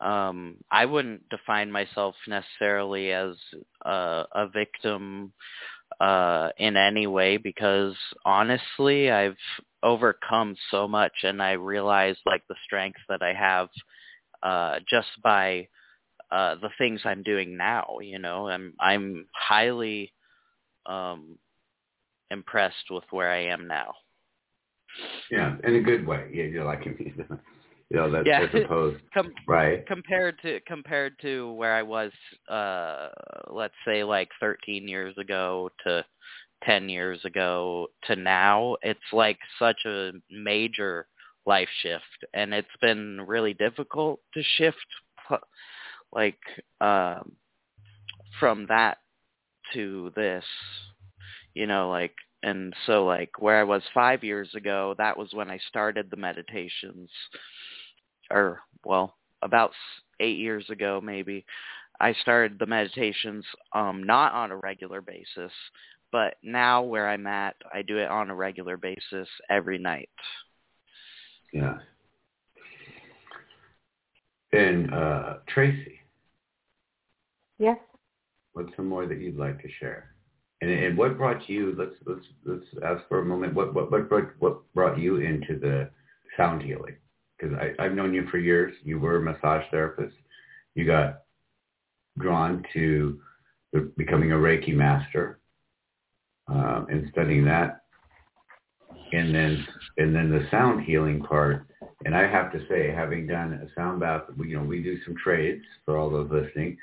um I wouldn't define myself necessarily as a, a victim uh in any way because honestly I've overcome so much and I realize like the strength that I have uh just by uh the things I'm doing now, you know. I'm I'm highly um impressed with where I am now. Yeah, in a good way. Yeah, you're like (laughs) you know that's Yeah. opposed (laughs) Com- right. compared to compared to where I was uh let's say like 13 years ago to 10 years ago to now it's like such a major life shift and it's been really difficult to shift like um from that to this you know like and so like where I was 5 years ago that was when I started the meditations or well about 8 years ago maybe I started the meditations um not on a regular basis but now where I'm at I do it on a regular basis every night Yeah. And uh Tracy, Yes. what's some more that you'd like to share? And, and what brought you? Let's let's let's ask for a moment. What what what brought what brought you into the sound healing? Because I've known you for years. You were a massage therapist. You got drawn to the, becoming a Reiki master um, and studying that, and then and then the sound healing part. And I have to say, having done a sound bath, we, you know, we do some trades for all those listening.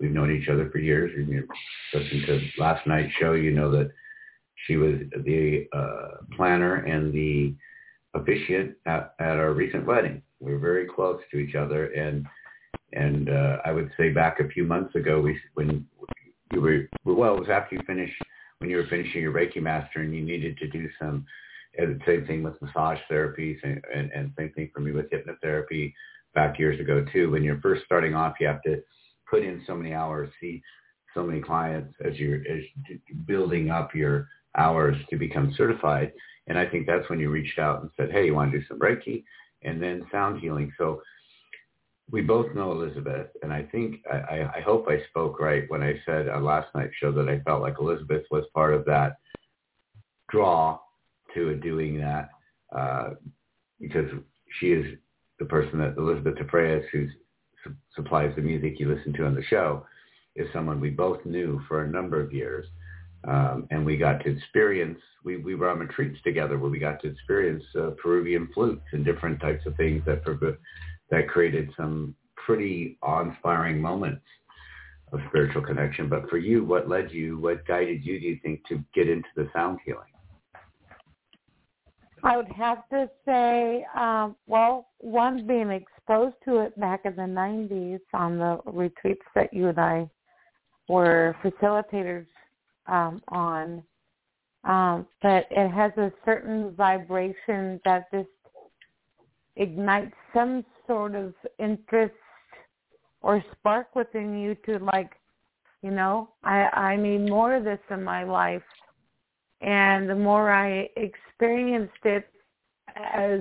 We've known each other for years. You listened to last night's show, you know that she was the uh, planner and the officiant at, at our recent wedding. We were very close to each other, and and uh, I would say back a few months ago, we when you were well, it was after you finished when you were finishing your Reiki master, and you needed to do some. And same thing with massage therapy, and, and, and same thing for me with hypnotherapy back years ago too. When you're first starting off, you have to put in so many hours, see so many clients as you're as building up your hours to become certified. And I think that's when you reached out and said, hey, you want to do some Reiki and then sound healing. So we both know Elissabeth, and I think I, I hope I spoke right when I said on last night's show that I felt like Elissabeth was part of that draw to doing that uh, because she is the person that Elissabeth DeFreitas, who su- supplies the music you listen to on the show, is someone we both knew for a number of years. Um, and we got to experience, we, we were on retreats together where we got to experience uh, Peruvian flutes and different types of things that, that created some pretty awe-inspiring moments of spiritual connection. But for you, what led you, what guided you, do you think, to get into the sound healing? I would have to say, um, well, one being exposed to it back in the 90s on the retreats that you and I were facilitators um, on. Um, but it has a certain vibration that just ignites some sort of interest or spark within you to like, you know, I, I need more of this in my life. And the more I experienced it as,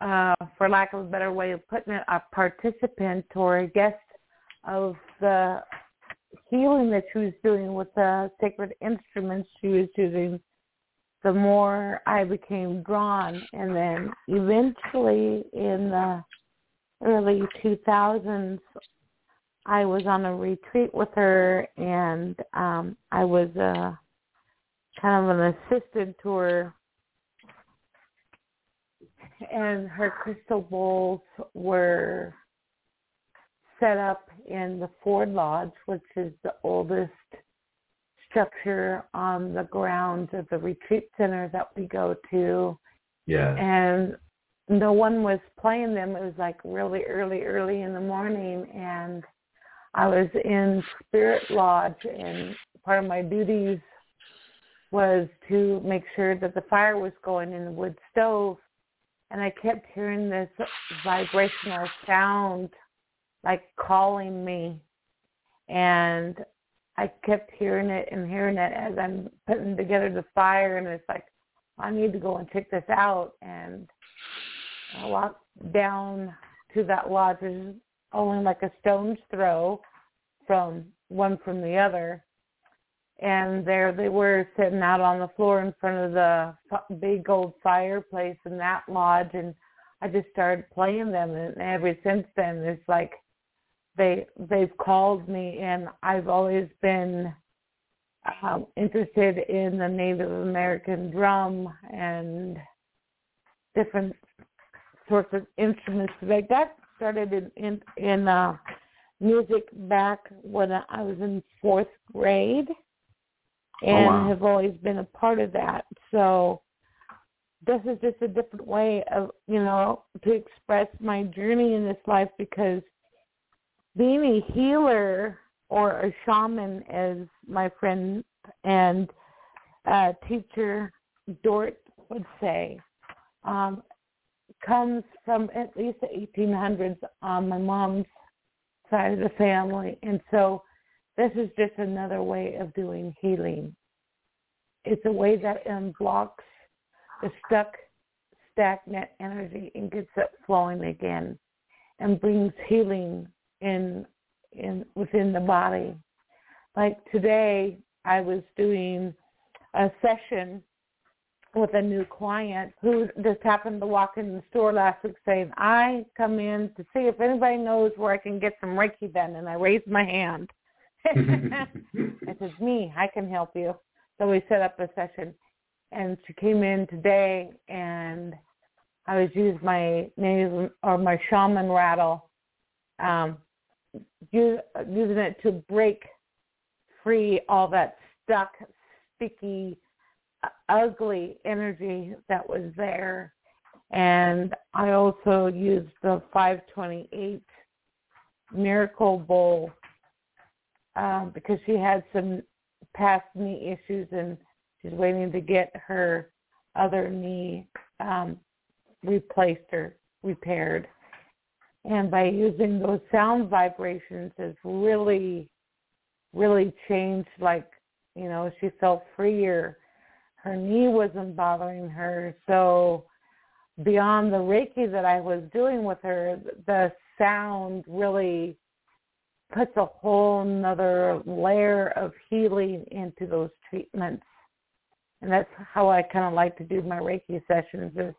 uh, for lack of a better way of putting it, a participant or a guest of the healing that she was doing with the sacred instruments she was using, the more I became drawn. And then eventually in the early 2000s, I was on a retreat with her and um, I was uh, kind of an assistant to her. And her crystal bowls were set up in the Ford Lodge, which is the oldest structure on the grounds of the retreat center that we go to. Yeah. And no one was playing them. It was like really early, early in the morning, and I was in Spirit Lodge, and part of my duties was to make sure that the fire was going in the wood stove, and I kept hearing this vibrational sound like calling me and I kept hearing it and hearing it as I'm putting together the fire and it's like I need to go and check this out and I walked down to that lodge. There's only like a stone's throw from one from the other. And there they were sitting out on the floor in front of the big old fireplace in that lodge, and I just started playing them. And ever since then, it's like they they've called me, and I've always been um, interested in the Native American drum and different sorts of instruments. I got started in in, in uh, music back when I was in fourth grade, Oh, and wow. have always been a part of that. So this is just a different way of you know to express my journey in this life because being a healer or a shaman, as my friend and uh, teacher Dort would say, um, comes from at least the 1800s on my mom's side of the family. And so this is just another way of doing healing. It's a way that unblocks the stuck, stagnant energy and gets it flowing again and brings healing in in within the body. Like today I was doing a session with a new client who just happened to walk in the store last week saying, I come in to see if anybody knows where I can get some Reiki done and I raised my hand. (laughs) I said, me, I can help you. So we set up a session and she came in today and I was using my native or my shaman rattle, um, use, using it to break free all that stuck, sticky, uh, ugly energy that was there. And I also used the 528 Miracle Bowl um, because she had some past knee issues and she's waiting to get her other knee um, replaced or repaired. And by using those sound vibrations has really, really changed like, you know, she felt freer. Her knee wasn't bothering her. So beyond the Reiki that I was doing with her, the sound really puts a whole nother layer of healing into those treatments. And that's how I kind of like to do my Reiki sessions is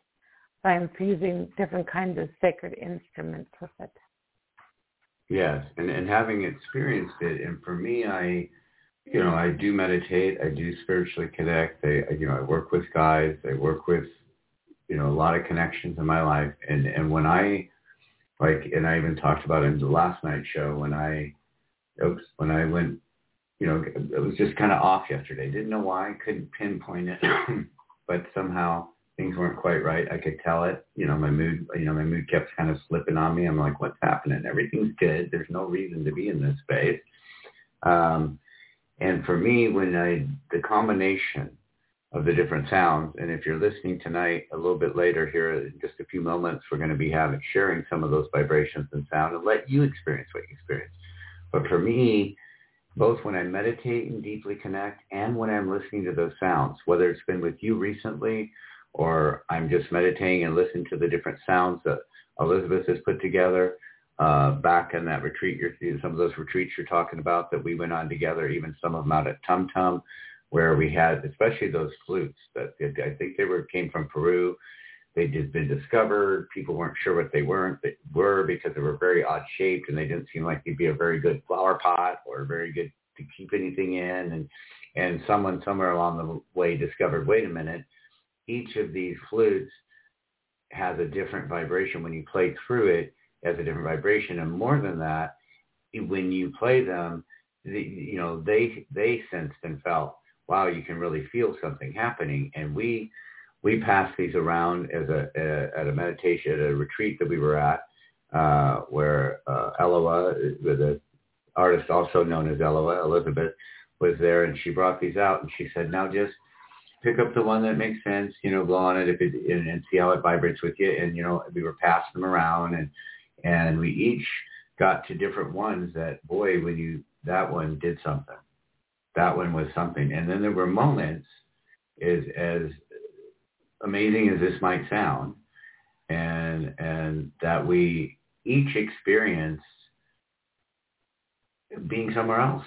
by infusing different kinds of sacred instruments with it. Yes, and and having experienced it, and for me, I, you know, I do meditate, I do spiritually connect. I, you know, I work with guys, I work with, you know, a lot of connections in my life, and and when I, like, and I even talked about it in the last night show when I, oops, when I went, you know, it was just kind of off yesterday. Didn't know why, couldn't pinpoint it, (clears throat) but somehow things weren't quite right. I could tell it. You know, my mood, you know, my mood kept kind of slipping on me. I'm like, what's happening? Everything's good. There's no reason to be in this space. Um, and for me, when I, the combination of the different sounds, and if you're listening tonight, a little bit later here, in just a few moments, we're going to be having, sharing some of those vibrations and sound and let you experience what you experience. But for me, both when I meditate and deeply connect and when I'm listening to those sounds, whether it's been with you recently or I'm just meditating and listening to the different sounds that Elissabeth has put together uh, back in that retreat, some of those retreats you're talking about that we went on together, even some of them out at Tum Tum, where we had, especially those flutes that I think they were came from Peru. They had been discovered. People weren't sure what they weren't they were because they were very odd shaped and they didn't seem like they'd be a very good flower pot or very good to keep anything in. And and someone somewhere along the way discovered, wait a minute, each of these flutes has a different vibration. When you play through it, has a different vibration. And more than that, when you play them, the, you know, they, they sensed and felt, wow, you can really feel something happening. And we, we passed these around as a, a at a meditation, at a retreat that we were at, uh, where uh, Eloa, the artist also known as Eloa, Elissabeth, was there, and she brought these out, and she said, now just pick up the one that makes sense, you know, blow on it if it and, and see how it vibrates with you. And you know, we were passing them around, and and we each got to different ones that boy, when you that one did something, that one was something. And then there were moments, is as amazing as this might sound, and and that we each experienced being somewhere else.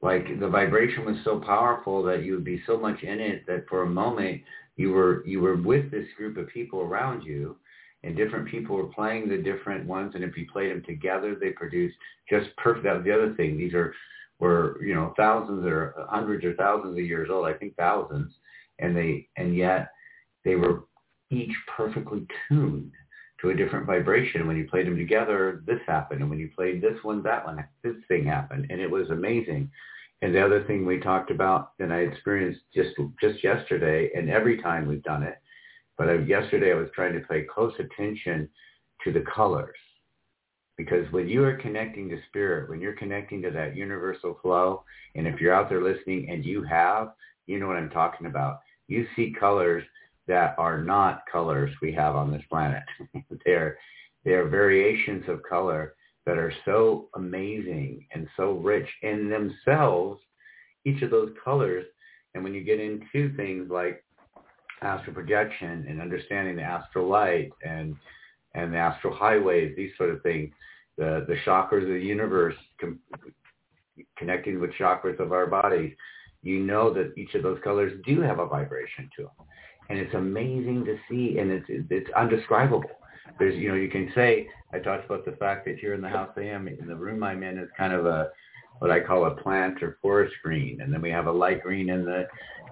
Like the vibration was so powerful that you would be so much in it that for a moment you were you were with this group of people around you and different people were playing the different ones and if you played them together they produced just perfect that was the other thing these are were you know thousands or hundreds or thousands of years old i think thousands and they and yet they were each perfectly tuned to a different vibration. When you played them together, this happened. And when you played this one, that one, this thing happened. And it was amazing. And the other thing we talked about, and I experienced just just yesterday, and every time we've done it, but I, yesterday I was trying to pay close attention to the colors. Because when you are connecting to spirit, when you're connecting to that universal flow, and if you're out there listening and you have, you know what I'm talking about. You see colors that are not colors we have on this planet. (laughs) they're, they're variations of color that are so amazing and so rich in themselves, each of those colors. And when you get into things like astral projection and understanding the astral light and and the astral highways, these sort of things, the the chakras of the universe com- connecting with chakras of our bodies, you know that each of those colors do have a vibration to them and it's amazing to see, and it's it's undescribable. There's you know you can say I talked about the fact that here in the house I am in the room I'm in is kind of a what I call a plant or forest green, and then we have a light green in the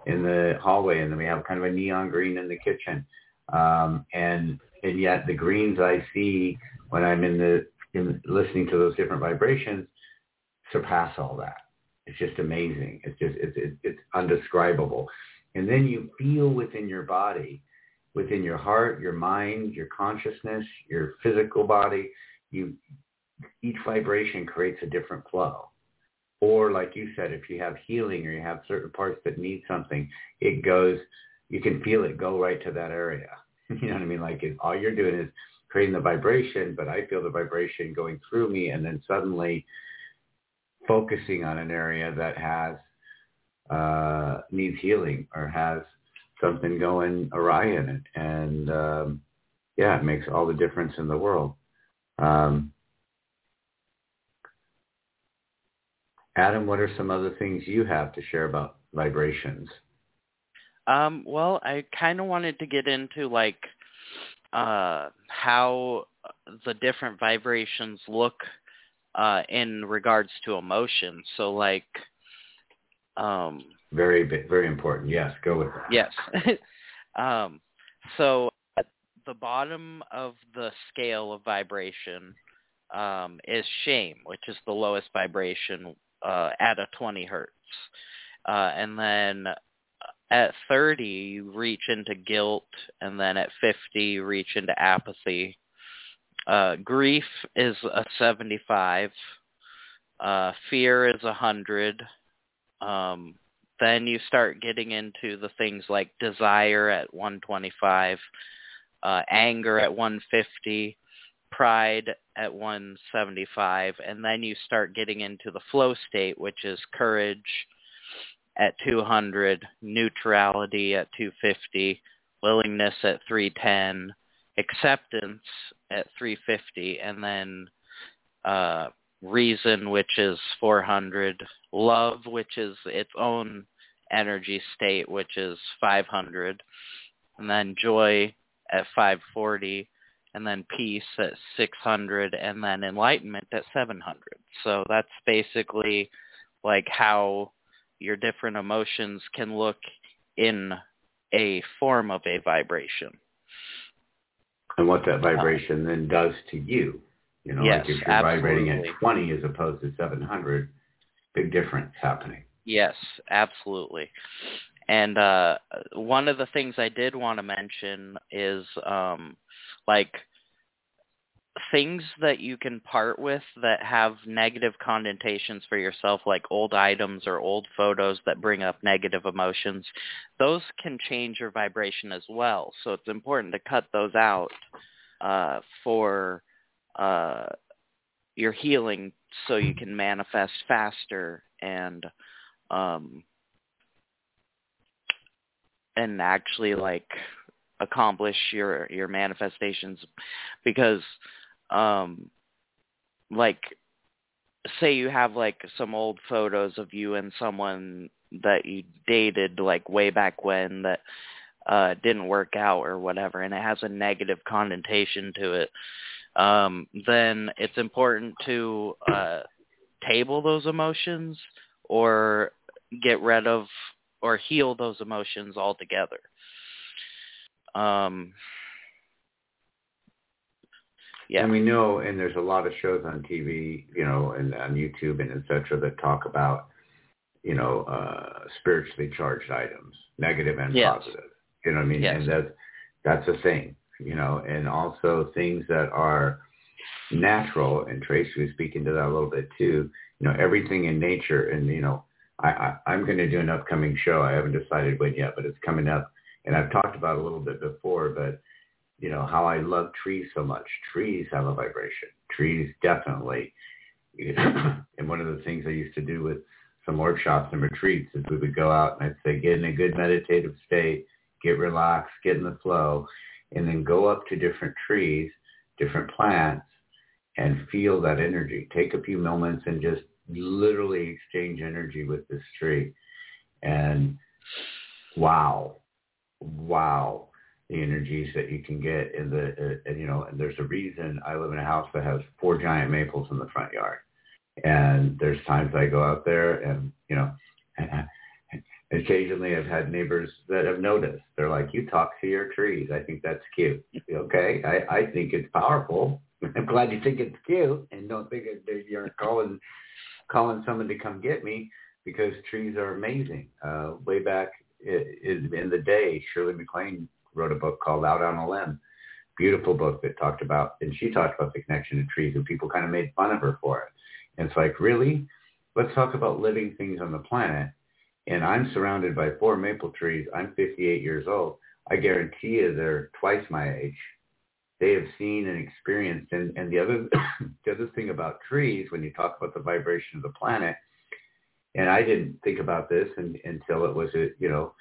in the hallway, and then we have kind of a neon green in the kitchen, um, and and yet the greens I see when I'm in the in listening to those different vibrations surpass all that. It's just amazing. It's just it's it's, it's undescribable. And then you feel within your body, within your heart, your mind, your consciousness, your physical body, you each vibration creates a different flow. Or like you said, if you have healing or you have certain parts that need something, it goes, you can feel it go right to that area. (laughs) you know what I mean? Like all you're doing is creating the vibration, but I feel the vibration going through me and then suddenly focusing on an area that has uh, needs healing or has something going awry in it. And um, yeah, it makes all the difference in the world. Um, Adam, what are some other things you have to share about vibrations? Um, well, I kind of wanted to get into like uh, how the different vibrations look uh, in regards to emotions. So like um, very, very important. Yes, go with that. Yes. (laughs) um, so at the bottom of the scale of vibration um, is shame, which is the lowest vibration uh, at a 20 hertz. Uh, and then at 30, you reach into guilt, and then at 50, you reach into apathy. Uh, grief is a 75. Uh, fear is a 100. Um, then you start getting into the things like desire at 125, uh, anger at 150, pride at 175, and then you start getting into the flow state, which is courage at 200, neutrality at 250, willingness at 310, acceptance at 350, and then uh, reason, which is 400, love, which is its own energy state, which is 500, and then joy at 540, and then peace at 600, and then enlightenment at 700. So that's basically like how your different emotions can look in a form of a vibration. And what that vibration then does to you. You know, yes, like if you're absolutely. vibrating at 20 as opposed to 700, big difference happening. Yes, absolutely. And uh, one of the things I did want to mention is um, like things that you can part with that have negative connotations for yourself, like old items or old photos that bring up negative emotions, those can change your vibration as well. So it's important to cut those out uh, for uh, your healing so you can manifest faster and um and actually like accomplish your your manifestations. Because um like say you have like some old photos of you and someone that you dated like way back when that uh didn't work out or whatever and it has a negative connotation to it um then it's important to uh table those emotions or get rid of or heal those emotions altogether um yeah. And we know, and there's a lot of shows on TV, you know, and on YouTube and et cetera that talk about, you know, uh, spiritually charged items, negative and yes. positive. You know what I mean? Yes. And that's, that's a thing, you know, and also things that are natural, and Tracy was speaking to that a little bit too, you know, everything in nature and, you know, I, I, I'm going to do an upcoming show. I haven't decided when yet, but it's coming up. And I've talked about a little bit before, but you know, how I love trees so much. Trees have a vibration. Trees definitely. (clears throat) and one of the things I used to do with some workshops and retreats is we would go out and I'd say, get in a good meditative state, get relaxed, get in the flow, and then go up to different trees, different plants, and feel that energy. Take a few moments and just literally exchange energy with this tree. And wow, wow the energies that you can get in the uh, and, you know and there's a reason I live in a house that has four giant maples in the front yard and there's times I go out there and you know (laughs) occasionally I've had neighbors that have noticed they're like you talk to your trees I think that's cute okay I I think it's powerful (laughs) I'm glad you think it's cute and don't think that you're calling calling someone to come get me because trees are amazing uh way back in, in the day Shirley MacLaine wrote a book called Out on a Limb. Beautiful book that talked about, and she talked about the connection to trees, and people kind of made fun of her for it. And it's like, really? Let's talk about living things on the planet. And I'm surrounded by four maple trees. I'm 58 years old. I guarantee you they're twice my age. They have seen and experienced. And, and the other (coughs) the other thing about trees, when you talk about the vibration of the planet, and I didn't think about this and, until it was, a, you know,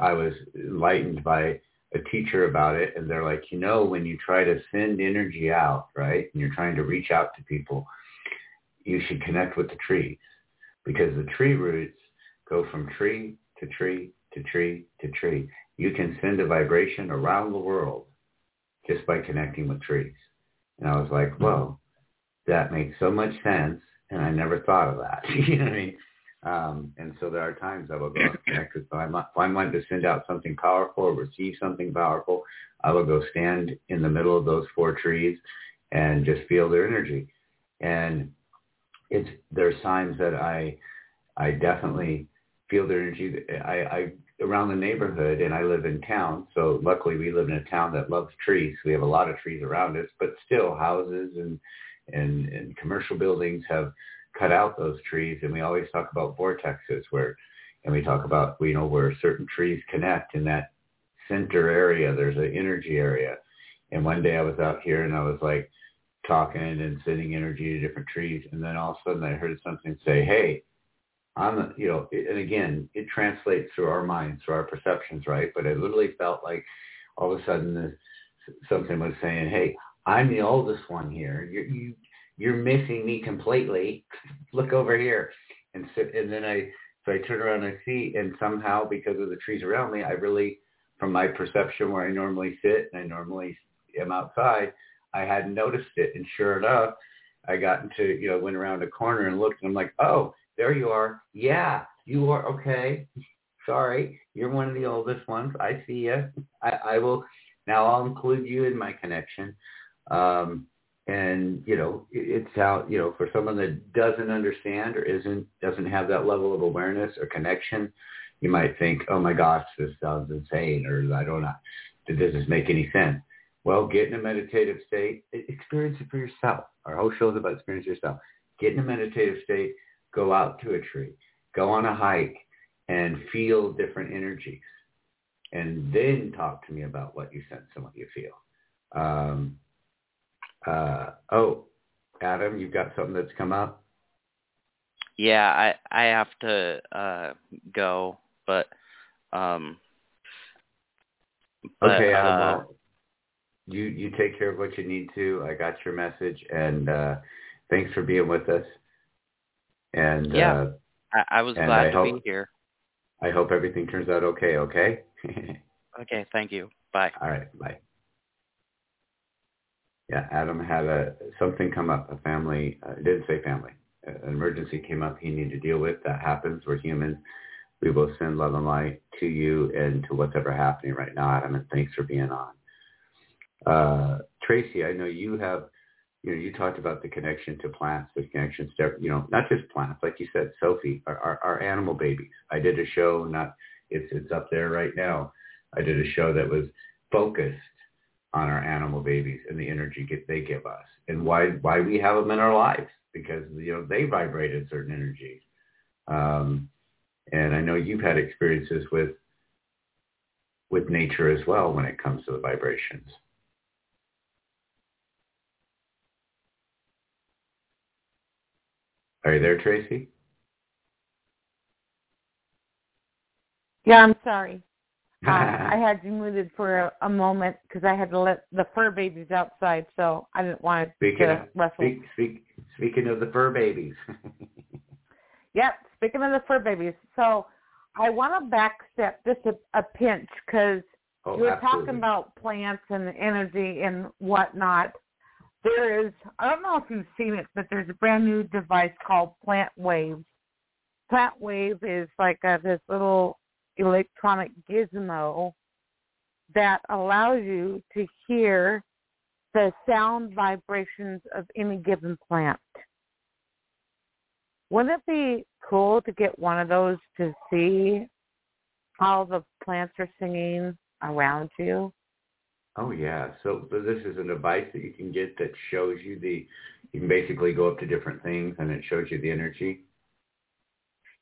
I was enlightened by a teacher about it and they're like, you know, when you try to send energy out, right, and you're trying to reach out to people, you should connect with the trees because the tree roots go from tree to tree to tree to tree. You can send a vibration around the world just by connecting with trees. And I was like, whoa, that makes so much sense. And I never thought of that. (laughs) you know what I mean? Um, and so there are times I will go and connect with them. If I'm wanting to send out something powerful or receive something powerful, I will go stand in the middle of those four trees and just feel their energy. And it's there's signs that I I definitely feel their energy. I, I around the neighborhood, and I live in town. So luckily, we live in a town that loves trees. We have a lot of trees around us, but still, houses and and, and commercial buildings have cut out those trees and we always talk about vortexes where and we talk about you know where certain trees connect in that center area there's an energy area and one day i was out here and i was like talking and sending energy to different trees and then all of a sudden i heard something say hey i'm you know and again it translates through our minds through our perceptions right but i literally felt like all of a sudden this, something was saying hey i'm the oldest one here you you you're missing me completely. (laughs) Look over here. And so, and then I, so I turn around and I see, and somehow because of the trees around me, I really, from my perception where I normally sit and I normally am outside, I hadn't noticed it. And sure enough, I got into, you know, went around a corner and looked and I'm like, oh, there you are. Yeah, you are. Okay. Sorry. You're one of the oldest ones. I see you. I, I will, now I'll include you in my connection. Um, and you know it's how you know for someone that doesn't understand or isn't doesn't have that level of awareness or connection you might think oh my gosh this sounds insane or i don't know does this make any sense well get in a meditative state experience it for yourself our whole show is about experience yourself get in a meditative state go out to a tree go on a hike and feel different energies and then talk to me about what you sense and what you feel um, uh, oh, Adam, you've got something that's come up. Yeah, I I have to uh, go, but um. But, okay, Adam. uh, well, you you take care of what you need to. I got your message, and uh, thanks for being with us. And Yeah. uh, I, I was glad I to hope- be here. I hope everything turns out okay. Okay. (laughs) Okay, thank you. Bye. All right. Bye. Yeah, Adam had a something come up. A family uh, it didn't say family. An emergency came up. He needed to deal with. That happens. We're human. We will send love and light to you and to whatever happening right now, Adam. And thanks for being on. Uh, Tracy, I know you have. You know, you talked about the connection to plants, the connection to you know, not just plants, like you said, Sophie, our, our, our animal babies. I did a show. Not it's it's up there right now. I did a show that was focused on our animal babies and the energy get, they give us and why why we have them in our lives because you know they vibrated certain energies um, and I know you've had experiences with with nature as well when it comes to the vibrations are you there Tracy Yeah, I'm sorry. Uh, (laughs) I had you muted for a, a moment because I had to let the fur babies outside, so I didn't want speaking to of, wrestle. speak, speak, speaking of the fur babies (laughs) Yep, speaking of the fur babies, so I want to backstep just a, a pinch because oh you were absolutely. talking about plants and energy and whatnot. There is, I don't know if you've seen it, but there's a brand new device called Plant Wave. Plant Wave is like a, this little electronic gizmo that allows you to hear the sound vibrations of any given plant. Wouldn't it be cool to get one of those to see how the plants are singing around you? Oh yeah. So, so this is a device that you can get that shows you the. You can basically go up to different things and it shows you the energy.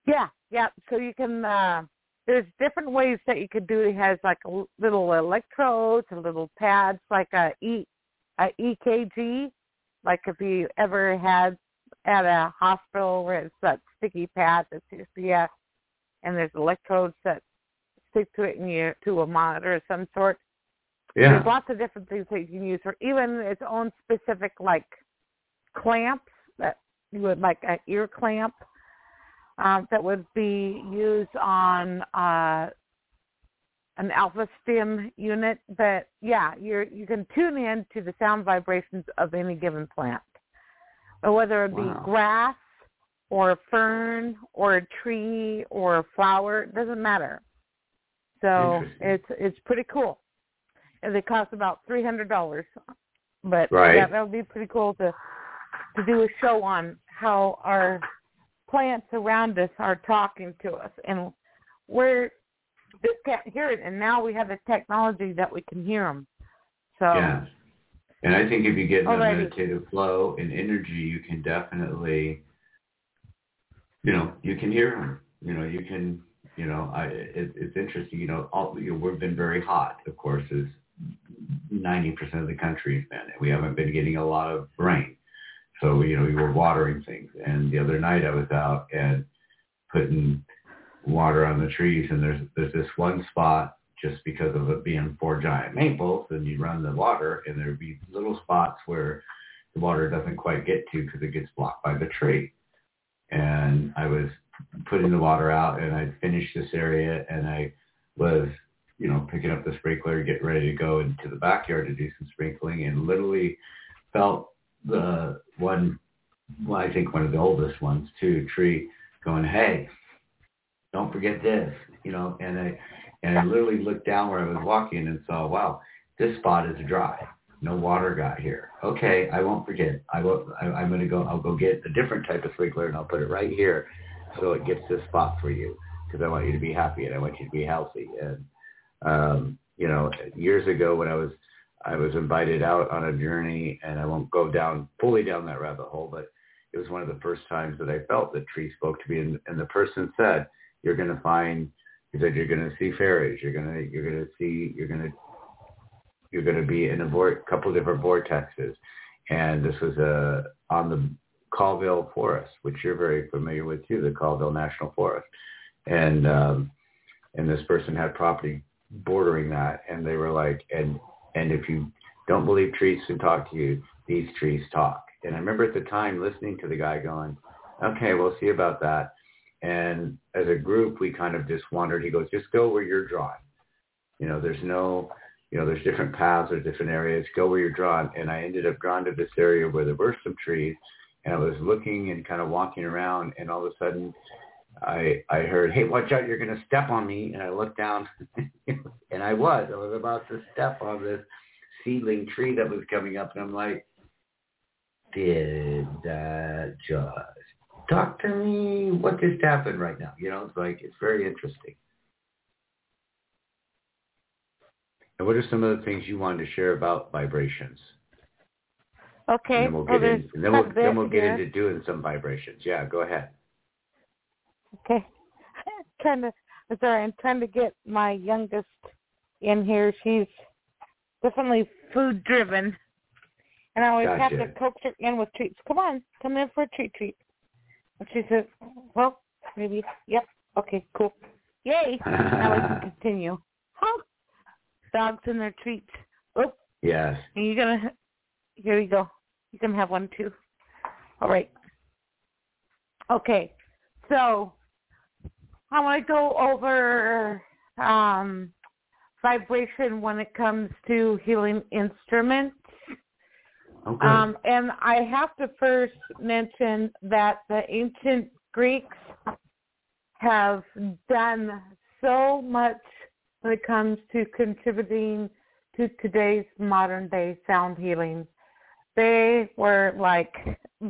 Yeah, yeah. So you can. uh There's different ways that you could do it. Has like little electrodes, and little pads, like a e a EKG. Like if you ever had at a hospital where it's that sticky pad that's UCS, and there's electrodes that stick to it and you to a monitor of some sort. Yeah. There's lots of different things that you can use, or even its own specific like clamps that you would like an ear clamp um, that would be used on uh, an alpha stim unit. But yeah, you're you can tune in to the sound vibrations of any given plant, or whether it be Wow. grass or a fern or a tree or a flower, it doesn't matter. So it's it's pretty cool. They cost about three hundred dollars. But Right. yeah, that would be pretty cool to to do a show on how our plants around us are talking to us and we're just can't hear it and now we have the technology that we can hear them. So Yes. And I think if you get in a meditative flow and energy, you can definitely, you know, you can hear them. You know, you can, you know, I, it, it's interesting. You know, all, you know, we've been very hot, of course, as 90% of the country has been. And we haven't been getting a lot of rain. So, you know, we were watering things. And the other night I was out and putting water on the trees and there's there's this one spot just because of it being four giant maples and you run the water and there'd be little spots where the water doesn't quite get to because it gets blocked by the tree. And I was putting the water out and I'd finished this area and I was, you know, picking up the sprinkler, getting ready to go into the backyard to do some sprinkling and literally felt the one, well, I think one of the oldest ones too, tree going, hey, don't forget this, you know, and I, and I literally looked down where I was walking and saw, wow, this spot is dry. No water got here. Okay, I won't forget. I will. I, I'm going to go. I'll go get a different type of sprinkler and I'll put it right here, so it gets this spot for you because I want you to be happy and I want you to be healthy. And um, you know, years ago when I was I was invited out on a journey, and I won't go down fully down that rabbit hole, but it was one of the first times that I felt that tree spoke to me, and, and the person said, "You're going to find," he said, "You're going to see fairies. You're going to you're going to see you're going to you're going to be in a vor- couple different vortexes," and this was uh, on the Colville Forest, which you're very familiar with too, the Colville National Forest, and um, and this person had property bordering that, and they were like, and and if you don't believe trees can talk to you, these trees talk. And I remember at the time listening to the guy going, Okay, we'll see about that. And as a group, we kind of just wandered. He goes, just go where you're drawn. You know, there's no, you know, there's different paths, there's different areas. Go where you're drawn. And I ended up drawn to this area where there were some trees, and I was looking and kind of walking around, and all of a sudden, I I heard, hey, watch out, you're going to step on me. And I looked down, (laughs) and I was. I was about to step on this seedling tree that was coming up, and I'm like, did that just talk to me? What just happened right now? You know, it's like, it's very interesting. And what are some of the things you wanted to share about vibrations? Okay. And then we'll well, get, in, then we'll, then we'll get into doing some vibrations. Yeah, go ahead. Okay. (laughs) trying to I'm sorry, I'm trying to get my youngest in here. She's definitely food driven. And I always have to coax her in with treats. Come on, come in for a treat treat. And she says, Well, maybe yep, okay, cool. Yay. (laughs) now we can continue. Huh. Dogs and their treats. Oh, Yes. and you're gonna here you go. You can have one too. All right. Okay. So I want to go over um, vibration when it comes to healing instruments. Okay. Um, and I have to first mention that the ancient Greeks have done so much when it comes to contributing to today's modern day sound healing. They were like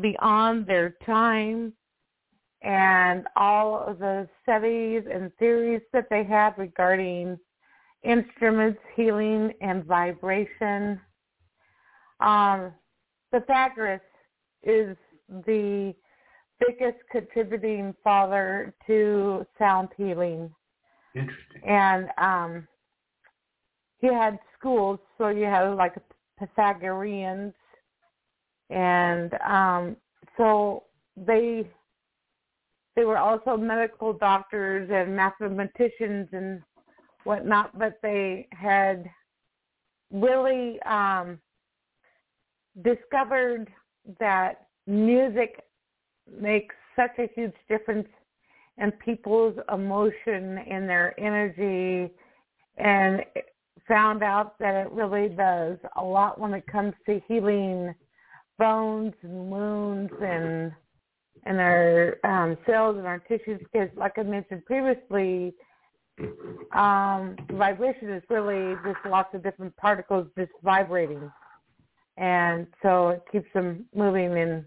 beyond their time and all of the studies and theories that they had regarding instruments, healing, and vibration. Um, Pythagoras is the biggest contributing father to sound healing. Interesting. And um, he had schools, so you had like Pythagoreans, and um, so they they were also medical doctors and mathematicians and whatnot, but they had really um, discovered that music makes such a huge difference in people's emotion and their energy and found out that it really does a lot when it comes to healing bones and wounds and and our um, cells and our tissues because like I mentioned previously, um, vibration is really just lots of different particles just vibrating. And so it keeps them moving and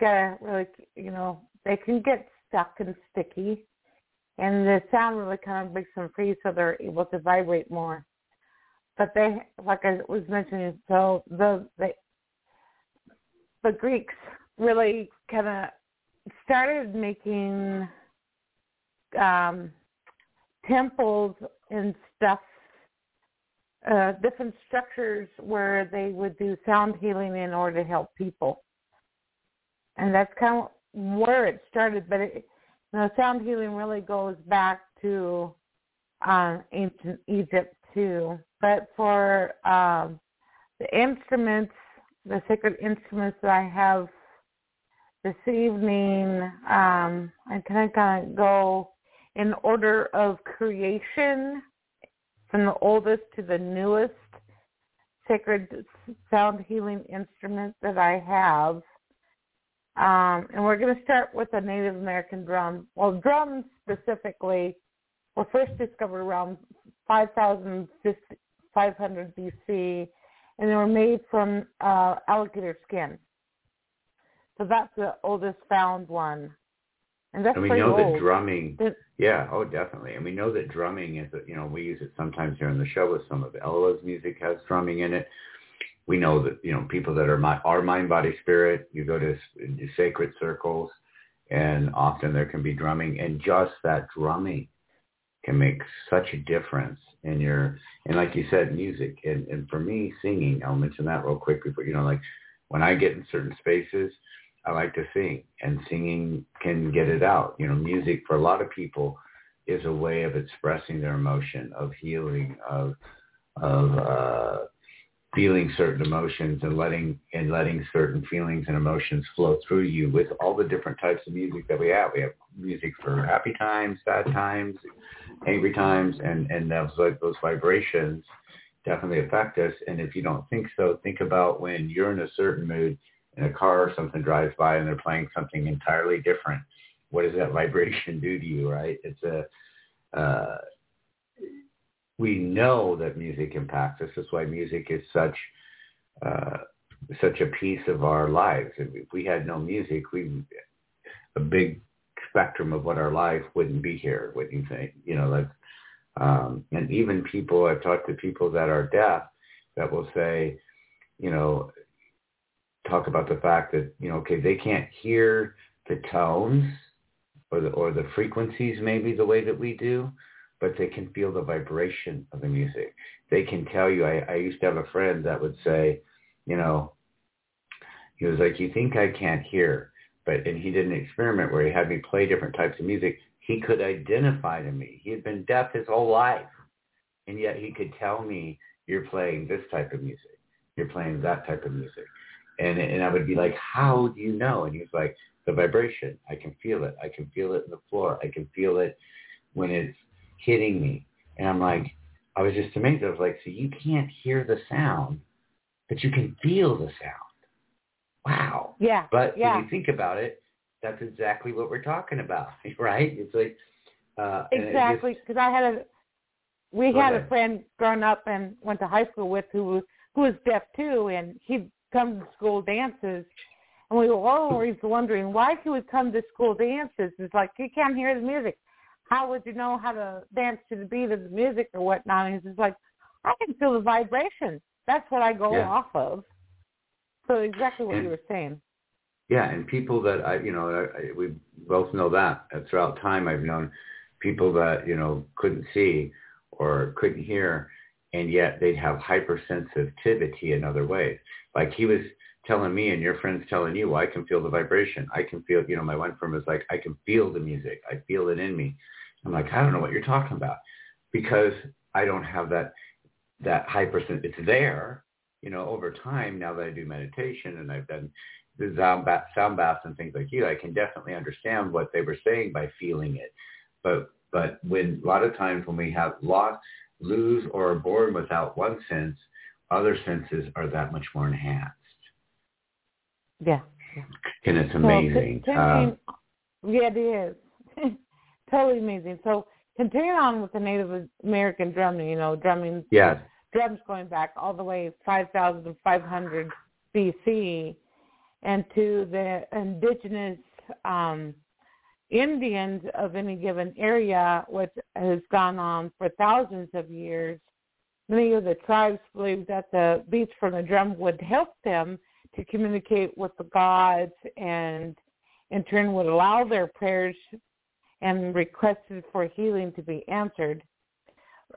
gotta really, you know, they can get stuck and sticky. And the sound really kind of makes them free so they're able to vibrate more. But they, like I was mentioning, so the, the, the Greeks really kind of started making um, temples and stuff, uh, different structures where they would do sound healing in order to help people. And that's kind of where it started. But it, you know, sound healing really goes back to uh, ancient Egypt too. But for um, the instruments, the sacred instruments that I have this evening, um, I kind of of go in order of creation from the oldest to the newest sacred sound healing instrument that I have. Um, and we're going to start with the Native American drum. Well, drums specifically were first discovered around 5,500 BC, and they were made from uh, alligator skin. So that's the oldest found one. And that's and we know old. that drumming, yeah, oh, definitely. And we know that drumming is, you know, we use it sometimes here on the show with some of Ella's music has drumming in it. We know that, you know, people that are my, are mind, body, spirit, you go to into sacred circles and often there can be drumming and just that drumming can make such a difference in your, and like you said, music. And, and for me, singing, I'll mention that real quick before, you know, like when I get in certain spaces, I like to sing, and singing can get it out. You know, music for a lot of people is a way of expressing their emotion, of healing, of of uh, feeling certain emotions and letting and letting certain feelings and emotions flow through you with all the different types of music that we have. We have music for happy times, sad times, angry times, and and those those vibrations definitely affect us. And if you don't think so, think about when you're in a certain mood in a car or something drives by and they're playing something entirely different. What does that (laughs) vibration do to you, right? It's a uh, we know that music impacts us. That's why music is such uh, such a piece of our lives. If we had no music, we a big spectrum of what our life wouldn't be here. What you think? You know, like, um, and even people I've talked to people that are deaf that will say, you know, talk about the fact that you know, okay, they can't hear the tones or the or the frequencies maybe the way that we do, but they can feel the vibration of the music. They can tell you. I, I used to have a friend that would say, you know, he was like, you think I can't hear, but and he did an experiment where he had me play different types of music. He could identify to me. He had been deaf his whole life, and yet he could tell me, you're playing this type of music. You're playing that type of music. And and I would be like, how do you know? And he was like, the vibration. I can feel it. I can feel it in the floor. I can feel it when it's hitting me. And I'm like, I was just amazed. I was like, so you can't hear the sound, but you can feel the sound. Wow. Yeah. But yeah. when you think about it, that's exactly what we're talking about, (laughs) right? It's like uh, exactly because I had a we had ahead. a friend growing up and went to high school with who who was deaf too, and he'd come to school dances, and we were always wondering why he would come to school dances. It's like you can't hear the music how would you know how to dance to the beat of the music or whatnot? And he's just like, I can feel the vibration. That's what I go yeah. off of. So exactly what and, you were saying. Yeah, and people that I, you know, I, we both know that. Uh, throughout time, I've known people that you know couldn't see or couldn't hear, and yet they'd have hypersensitivity in other ways. Like he was telling me and your friends telling you, well, I can feel the vibration. I can feel, you know, my one friend was like, I can feel the music. I feel it in me. I'm like, I don't know what you're talking about because I don't have that that high percent. It's there, you know, over time. Now that I do meditation and I've done the sound bath, sound baths and things like you, I can definitely understand what they were saying by feeling it. But but when a lot of times when we have lost, lose, or are born without one sense, other senses are that much more enhanced. Yeah. yeah. And it's amazing. So, uh, yeah, it is. (laughs) totally amazing. So continuing on with the Native American drumming, you know, drumming. Yes. Drums going back all the way 5,500 BC, and to the indigenous um, Indians of any given area, which has gone on for thousands of years. Many of the tribes believed that the beats from the drum would help them to communicate with the gods and in turn would allow their prayers and requested for healing to be answered.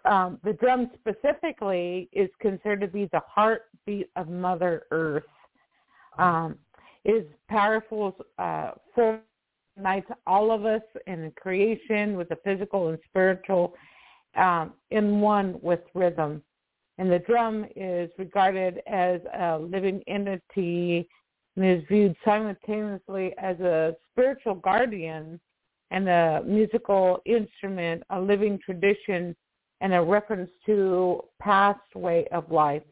Um, the drum specifically is considered to be the heartbeat of Mother Earth. Um, it is powerful uh, for unites all of us in creation with the physical and spiritual um, in one with rhythm. And the drum is regarded as a living entity and is viewed simultaneously as a spiritual guardian and a musical instrument, a living tradition, and a reference to past way of life.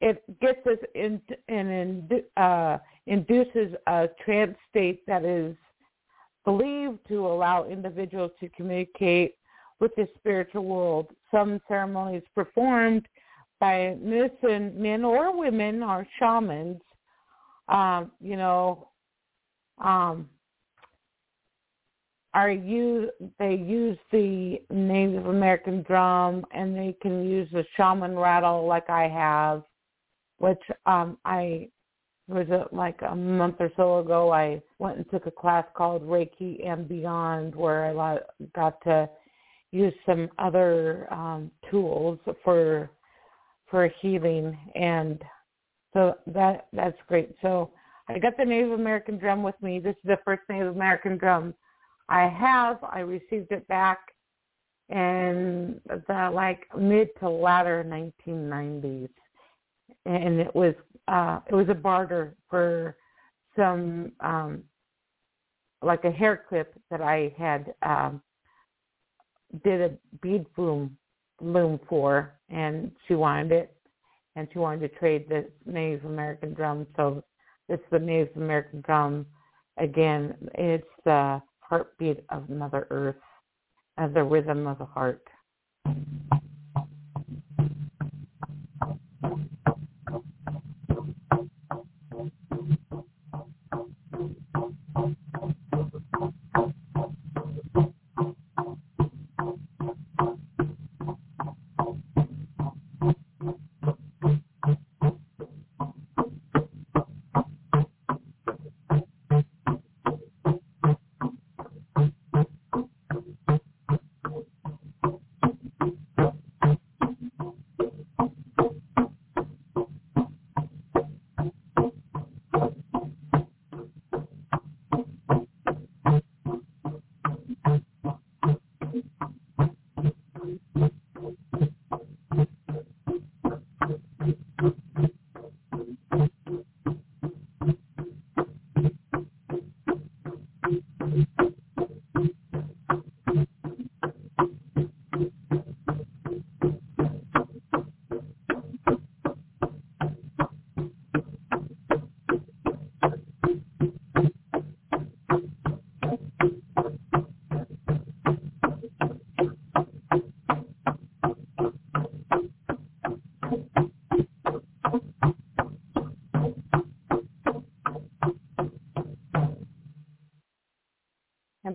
It gets us in and uh, induces a trance state that is believed to allow individuals to communicate with the spiritual world. Some ceremonies performed by medicine men or women or shamans, um, you know, um, are used they use the Native American drum and they can use the shaman rattle like I have, which um I was it like a month or so ago I went and took a class called Reiki and Beyond where I got to use some other um tools for for healing and so that that's great. So I got the Native American drum with me. This is the first Native American drum I have. I received it back in the like mid to latter 1990s, and it was uh, it was a barter for some um, like a hair clip that I had um, did a bead loom for, and she wanted it, and she wanted to trade the Native American drum. So it's the Native American drum. Again, it's the heartbeat of Mother Earth, of the rhythm of the heart.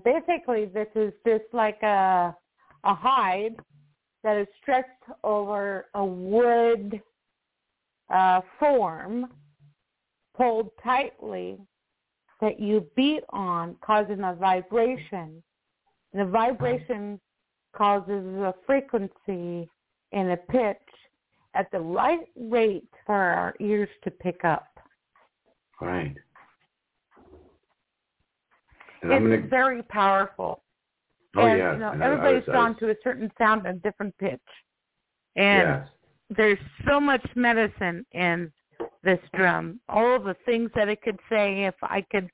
Basically, this is just like a a hide that is stretched over a wood uh, form, pulled tightly, that you beat on, causing a vibration. The vibration causes a frequency and a pitch at the right rate for our ears to pick up. Right. And it's gonna... very powerful. Oh and, yeah. You know, and everybody's I was, drawn was... to a certain sound and different pitch. And yes. there's so much medicine in this drum. All the things that it could say if I could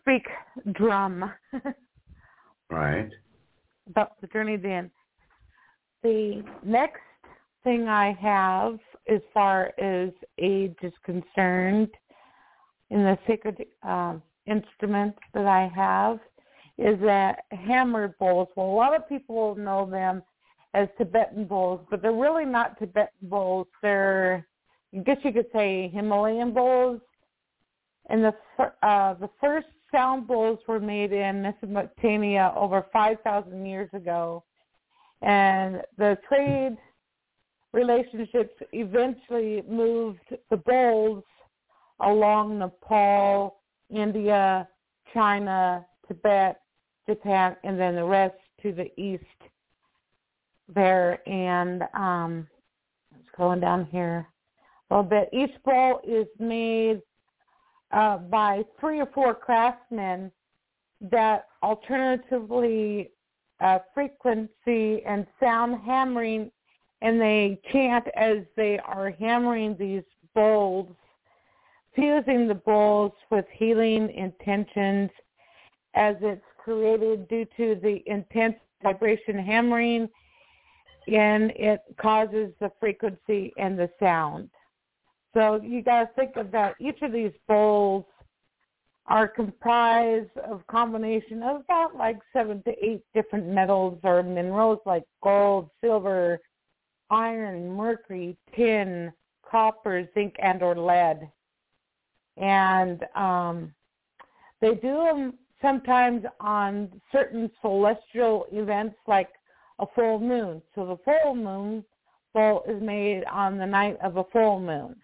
speak drum. (laughs) right. About the journey then. The next thing I have as far as age is concerned in the sacred um, instruments that I have is that hammered bowls. Well, a lot of people will know them as Tibetan bowls, but they're really not Tibetan bowls. They're, I guess you could say, Himalayan bowls. And the uh, the first sound bowls were made in Mesopotamia over 5,000 years ago, and the trade relationships eventually moved the bowls along Nepal, India, China, Tibet, Japan, and then the rest to the east there. And um, it's going down here a little bit. Each bowl is made uh, by three or four craftsmen that alternatively uh, frequency and sound hammering, and they chant as they are hammering these bowls fusing the bowls with healing intentions as it's created due to the intense vibration hammering and it causes the frequency and the sound. So you got to think about each of these bowls are comprised of combination of about like seven to eight different metals or minerals like gold, silver, iron, mercury, tin, copper, zinc, and or lead and um, they do them sometimes on certain celestial events like a full moon. So the full moon bowl is made on the night of a full moon.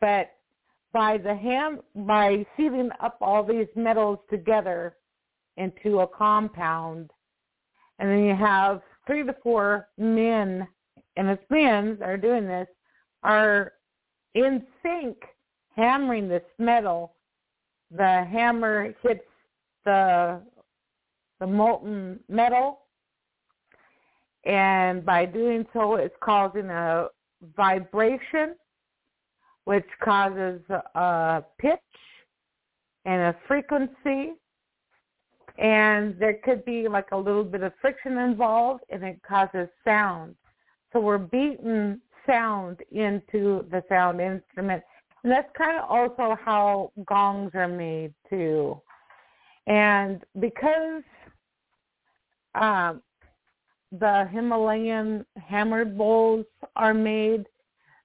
But by the ham by sealing up all these metals together into a compound, and then you have three to four men, and it's men that are doing this, are in sync hammering this metal, the hammer hits the the molten metal, and by doing so, it's causing a vibration, which causes a pitch and a frequency, and there could be like a little bit of friction involved, and it causes sound. So we're beating sound into the sound instrument. And that's kind of also how gongs are made too. And because um, the Himalayan hammered bowls are made,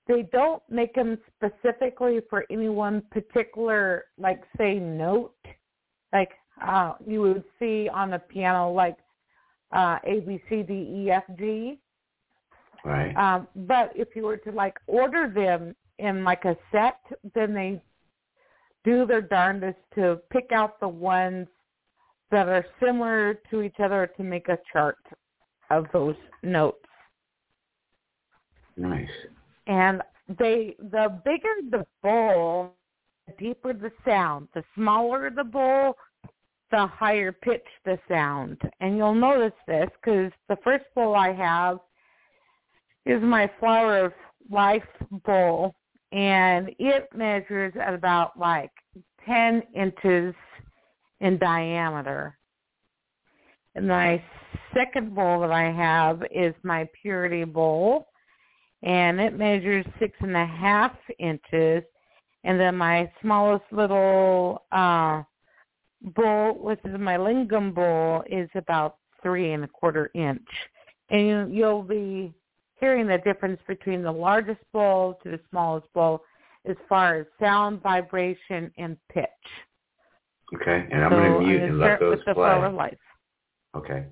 they don't make them specifically for any one particular, like say, note. Like uh, you would see on a piano, like uh, A, B, C, D, E, F, G. Right. Um, but if you were to like order them in like a set, then they do their darndest to pick out the ones that are similar to each other to make a chart of those notes. Nice. And they the bigger the bowl, the deeper the sound. The smaller the bowl, the higher pitch the sound. And you'll notice this because the first bowl I have is my flower of life bowl, and it measures at about like 10 inches in diameter. And my second bowl that I have is my purity bowl, and it measures six and a half inches. And then my smallest little uh, bowl, which is my lingam bowl, is about three and a quarter inch. And you, you'll be hearing the difference between the largest bowl to the smallest bowl as far as sound, vibration, and pitch. Okay, and I'm going to mute and let those with the play. flower life. Okay.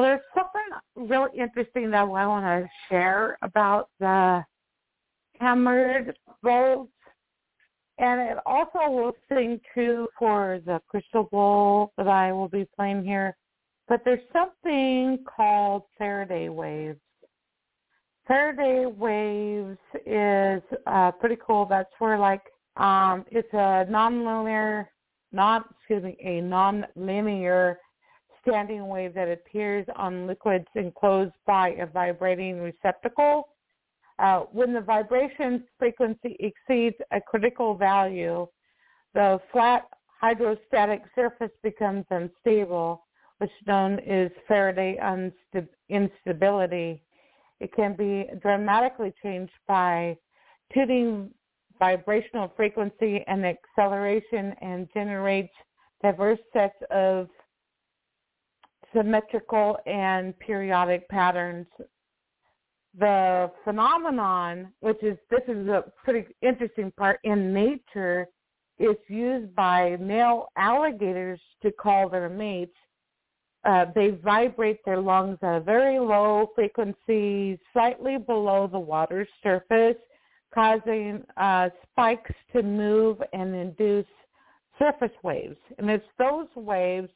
So there's something really interesting that I want to share about the hammered bowls. And it also will sing true for the crystal bowl that I will be playing here. But there's something called Faraday waves. Faraday waves is uh, pretty cool. That's where like um, it's a non-linear, not excuse me, a non-linear standing wave that appears on liquids enclosed by a vibrating receptacle. Uh, when the vibration frequency exceeds a critical value, the flat hydrostatic surface becomes unstable, which known as Faraday instability. It can be dramatically changed by tuning vibrational frequency and acceleration and generates diverse sets of symmetrical and periodic patterns. The phenomenon, which is this is a pretty interesting part in nature, is used by male alligators to call their mates, uh, they vibrate their lungs at a very low frequency, slightly below the water surface, causing uh, spikes to move and induce surface waves. And it's those waves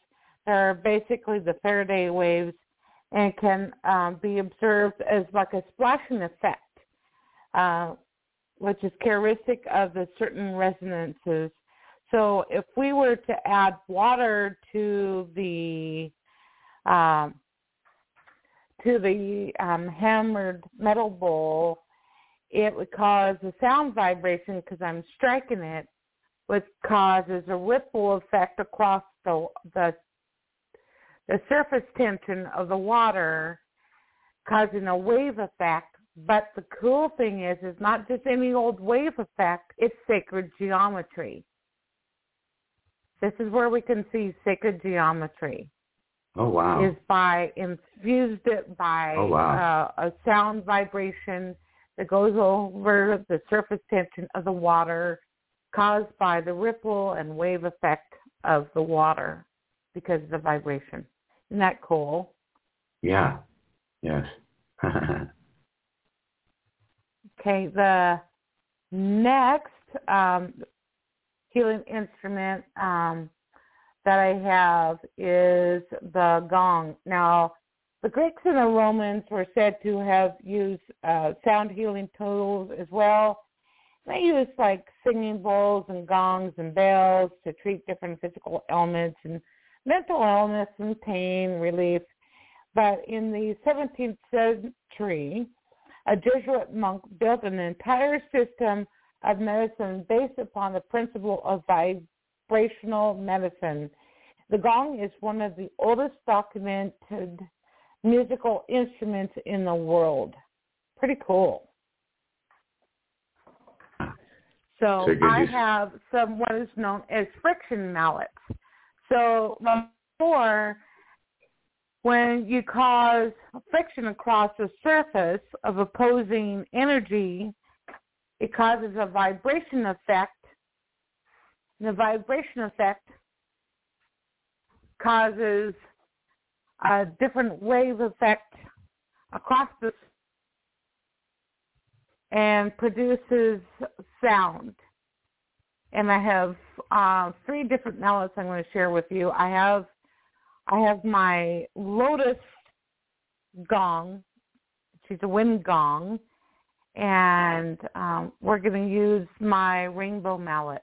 are basically the Faraday waves and can um, be observed as like a splashing effect, uh, which is characteristic of the certain resonances. So if we were to add water to the um, to the um, hammered metal bowl, it would cause a sound vibration because I'm striking it, which causes a ripple effect across the the the surface tension of the water, causing a wave effect. But the cool thing is, it's not just any old wave effect; it's sacred geometry. This is where we can see sacred geometry. Oh wow! Is by infused it by oh, wow. uh, a sound vibration that goes over the surface tension of the water, caused by the ripple and wave effect of the water because of the vibration. Isn't that cool? Yeah. Yes. (laughs) okay. The next um, healing instrument um, that I have is the gong. Now, the Greeks and the Romans were said to have used uh, sound healing tools as well. They used like singing bowls and gongs and bells to treat different physical ailments and mental illness and pain relief. But in the 17th century, a Jesuit monk built an entire system of medicine based upon the principle of vibrational medicine. The gong is one of the oldest documented musical instruments in the world. Pretty cool. So, I have some what is known as friction mallets. So before, when you cause friction across the surface of opposing energy, it causes a vibration effect. And the vibration effect causes a different wave effect across the and produces sound. And I have uh, three different mallets I'm going to share with you. I have I have my lotus gong, She's a wind gong, and um, we're going to use my rainbow mallet.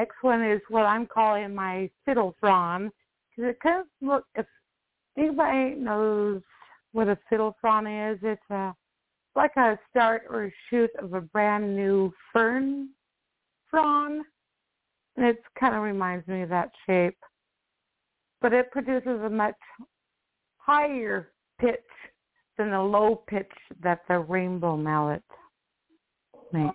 Next one is what I'm calling my fiddle frond. Because it kind of look, if anybody knows what a fiddle frond is, it's a like a start or a shoot of a brand new fern frond. And it kind of reminds me of that shape. But it produces a much higher pitch than the low pitch that the rainbow mallet makes.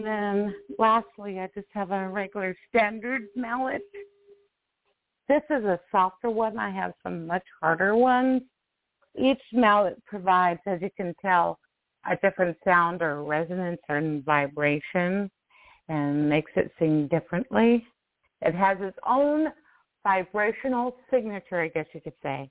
And then lastly, I just have a regular standard mallet. This is a softer one. I have some much harder ones. Each mallet provides, as you can tell, a different sound or resonance or vibration and makes it sing differently. It has its own vibrational signature, I guess you could say.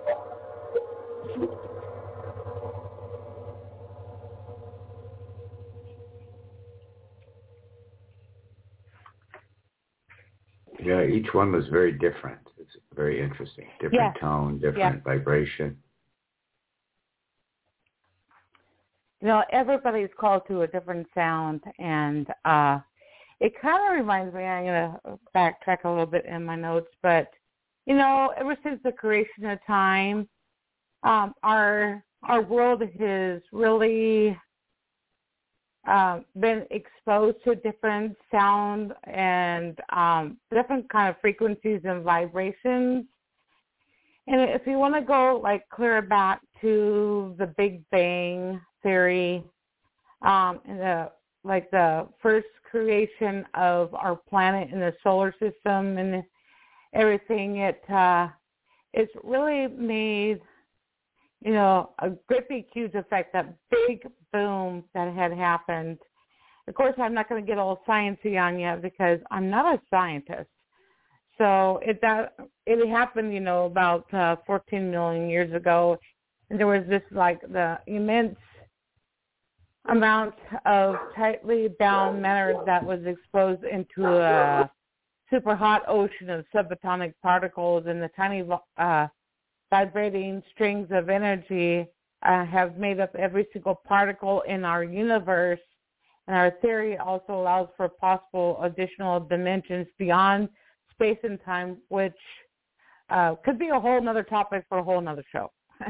Yeah, each one was very different. It's very interesting. Different Yeah. tone, different Yeah. vibration. you know, everybody's called to a different sound, and uh, it kind of reminds me. I'm gonna backtrack a little bit in my notes, but you know, ever since the creation of time, um, our our world has really uh, been exposed to different sound and um, different kind of frequencies and vibrations. And if you want to go like clear back to the Big Bang theory, um, and the like the first creation of our planet in the solar system and everything, it uh, it's really made you know a great huge effect. That big boom that had happened. Of course, I'm not going to get all sciencey on you because I'm not a scientist. So it that it happened, you know, about uh, 14 million years ago, and there was this like the immense amount of tightly bound matter that was exposed into a super hot ocean of subatomic particles, and the tiny uh, vibrating strings of energy uh, have made up every single particle in our universe. And our theory also allows for possible additional dimensions beyond space and time, which uh, could be a whole other topic for a whole other show. (laughs)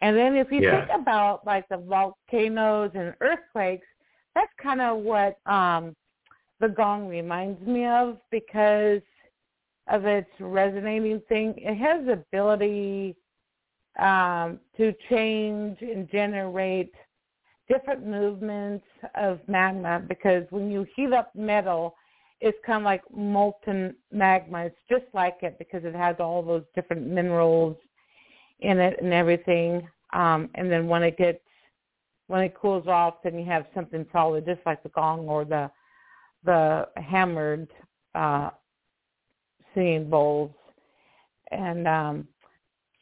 and then if you Yeah. think about like the volcanoes and earthquakes, that's kind of what um, the gong reminds me of because of its resonating thing. It has the ability um, to change and generate different movements of magma because when you heat up metal, it's kind of like molten magma. It's just like it because it has all those different minerals in it and everything. Um, and then when it gets when it cools off, then you have something solid, just like the gong or the the hammered uh, singing bowls. And um,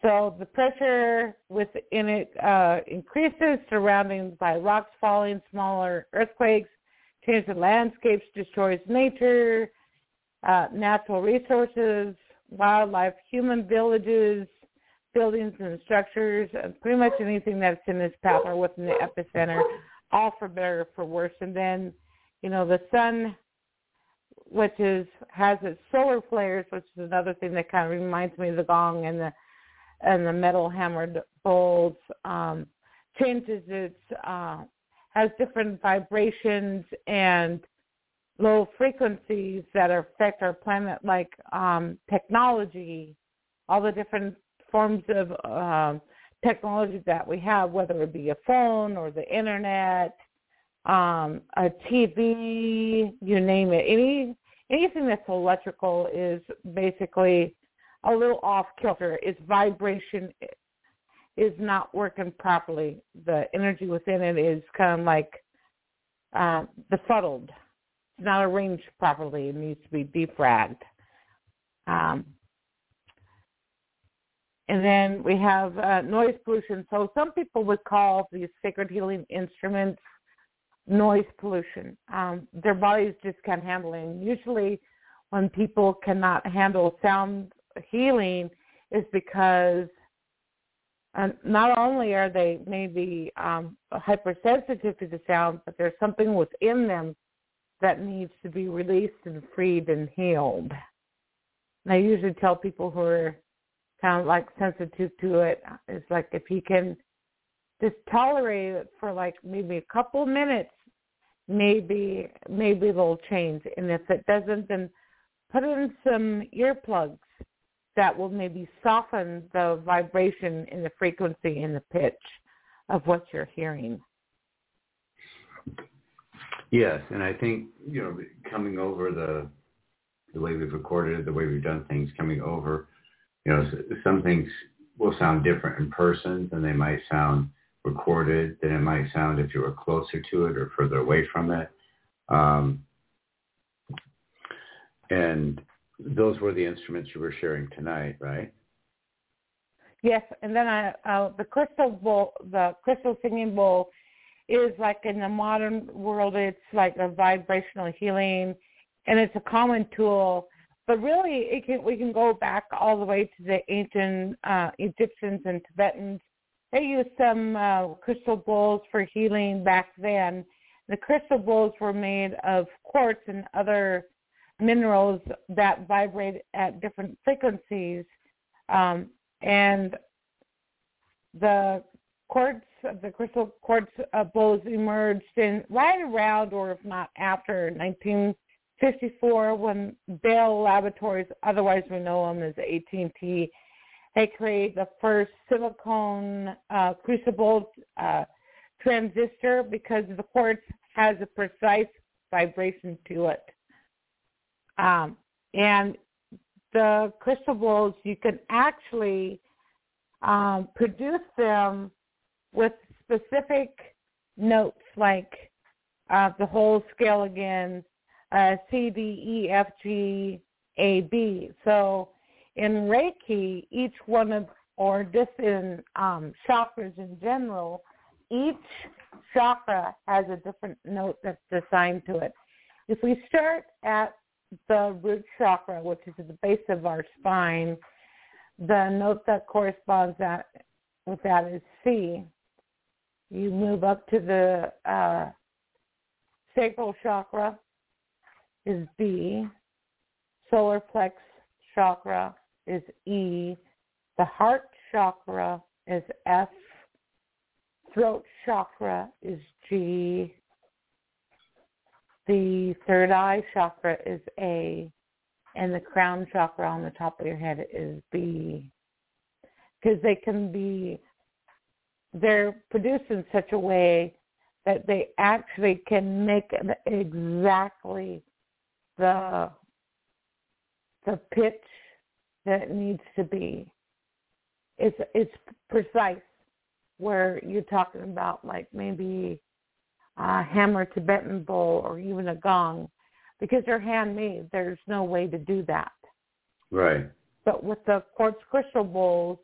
so the pressure within it uh, increases, surroundings by rocks falling, smaller earthquakes, change the landscapes, destroys nature, uh, natural resources, wildlife, human villages, buildings and structures, uh, pretty much anything that's in this path or within the epicenter, all for better or for worse. And then, you know, the sun, which is has its solar flares, which is another thing that kind of reminds me of the gong and the and the metal hammered bowls, um, changes its uh, has different vibrations and low frequencies that affect our planet, like um, technology, all the different forms of uh, technology that we have, whether it be a phone or the internet, um, a TV, you name it. Any anything that's electrical is basically a little off kilter. Its vibration is not working properly. The energy within it is kind of like uh, befuddled. It's not arranged properly. It needs to be defragged. Um, and then we have uh, noise pollution. So some people would call these sacred healing instruments noise pollution. Um, their bodies just can't handle it. And usually when people cannot handle sound healing is because uh, not only are they maybe um, hypersensitive to the sound, but there's something within them that needs to be released and freed and healed. And I usually tell people who are kind of like sensitive to it. It's like if you can just tolerate it for like maybe a couple minutes, maybe maybe they'll change. And if it doesn't, then put in some earplugs that will maybe soften the vibration and the frequency and the pitch of what you're hearing. Yes, and I think you know coming over the the way we've recorded it, the way we've done things, coming over you know, some things will sound different in person than they might sound recorded, than it might sound if you were closer to it or further away from it. Um, and those were the instruments you were sharing tonight, right? Yes, and then I, uh, the crystal bowl, the crystal singing bowl, is like in the modern world, it's like a vibrational healing, and it's a common tool but really, it can, we can go back all the way to the ancient uh, Egyptians and Tibetans. They used some uh, crystal bowls for healing back then. The crystal bowls were made of quartz and other minerals that vibrate at different frequencies. Um, and the quartz, the crystal quartz uh, bowls emerged in right around, or if not after, 19 54 when Bell Laboratories, otherwise we know them as AT&T, they created the first silicone uh, crucible uh, transistor because the quartz has a precise vibration to it. Um, and the crystal bowls, you can actually um, produce them with specific notes like uh, the whole scale again, uh, C, D, E, F, G, A, B. So in Reiki, each one of, or just in um, chakras in general, each chakra has a different note that's assigned to it. If we start at the root chakra, which is at the base of our spine, the note that corresponds that, with that is C. You move up to the uh, sacral chakra, is B. Solar plex chakra is E. The heart chakra is F. Throat chakra is G. The third eye chakra is A. And the crown chakra on the top of your head is B. Because they can be, they're produced in such a way that they actually can make exactly the the pitch that it needs to be. It's it's precise where you're talking about like maybe a hammer Tibetan bowl or even a gong because they're handmade. There's no way to do that. Right. But with the quartz crystal bowls,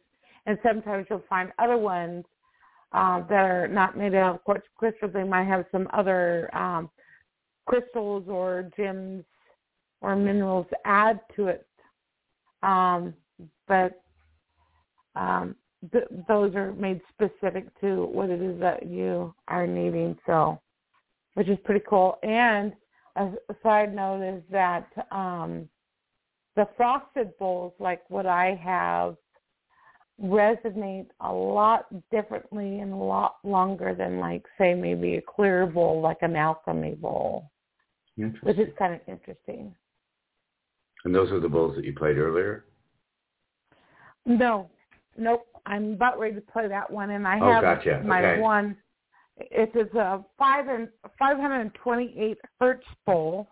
and sometimes you'll find other ones uh, that are not made out of quartz crystals. They might have some other um, crystals or gems or minerals add to it. Um, but um, th- those are made specific to what it is that you are needing. So, which is pretty cool. And a, a side note is that um, the frosted bowls, like what I have, resonate a lot differently and a lot longer than like say maybe a clear bowl like an alchemy bowl which is kind of interesting and those are the bowls that you played earlier? No. nope. I'm about ready to play that one, and I Oh, have gotcha. my Okay. one. It is a five and 528 hertz bowl.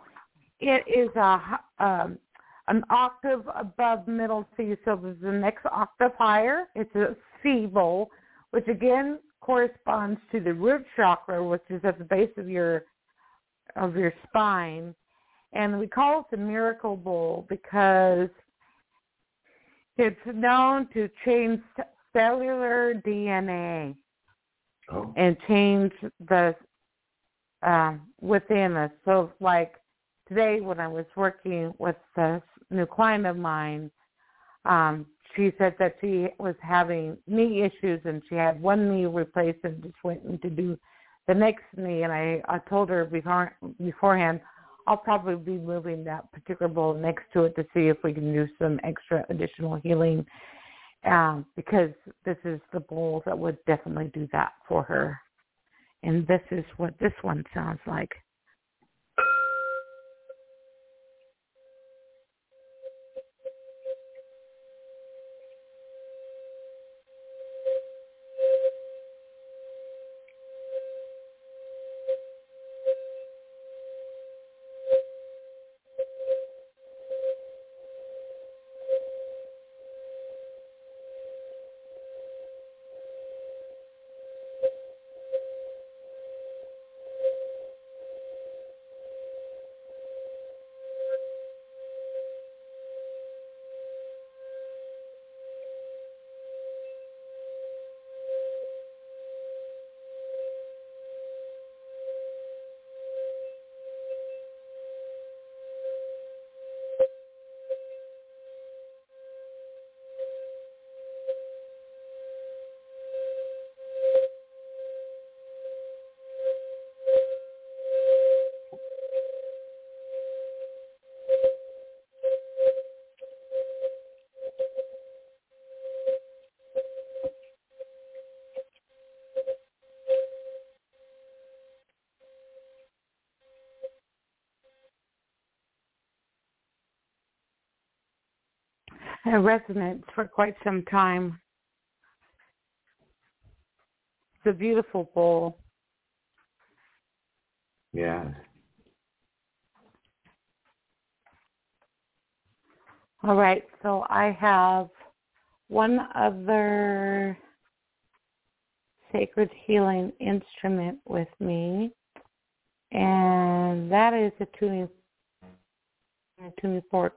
It is a um, an octave above middle C, so there's the next octave higher. It's a C bowl, which again corresponds to the root chakra, which is at the base of your of your spine. And we call it the miracle bowl because it's known to change cellular DNA Oh. and change the um, within us. So, like today, when I was working with this new client of mine, um, she said that she was having knee issues and she had one knee replaced and just went in to do the next knee. And I, I told her before, beforehand, I'll probably be moving that particular bowl next to it to see if we can do some extra additional healing um, because this is the bowl that would definitely do that for her. And this is what this one sounds like. It resonates for quite some time. It's a beautiful bowl. Yeah. All right, so I have one other sacred healing instrument with me, and that is a tuning, a tuning fork.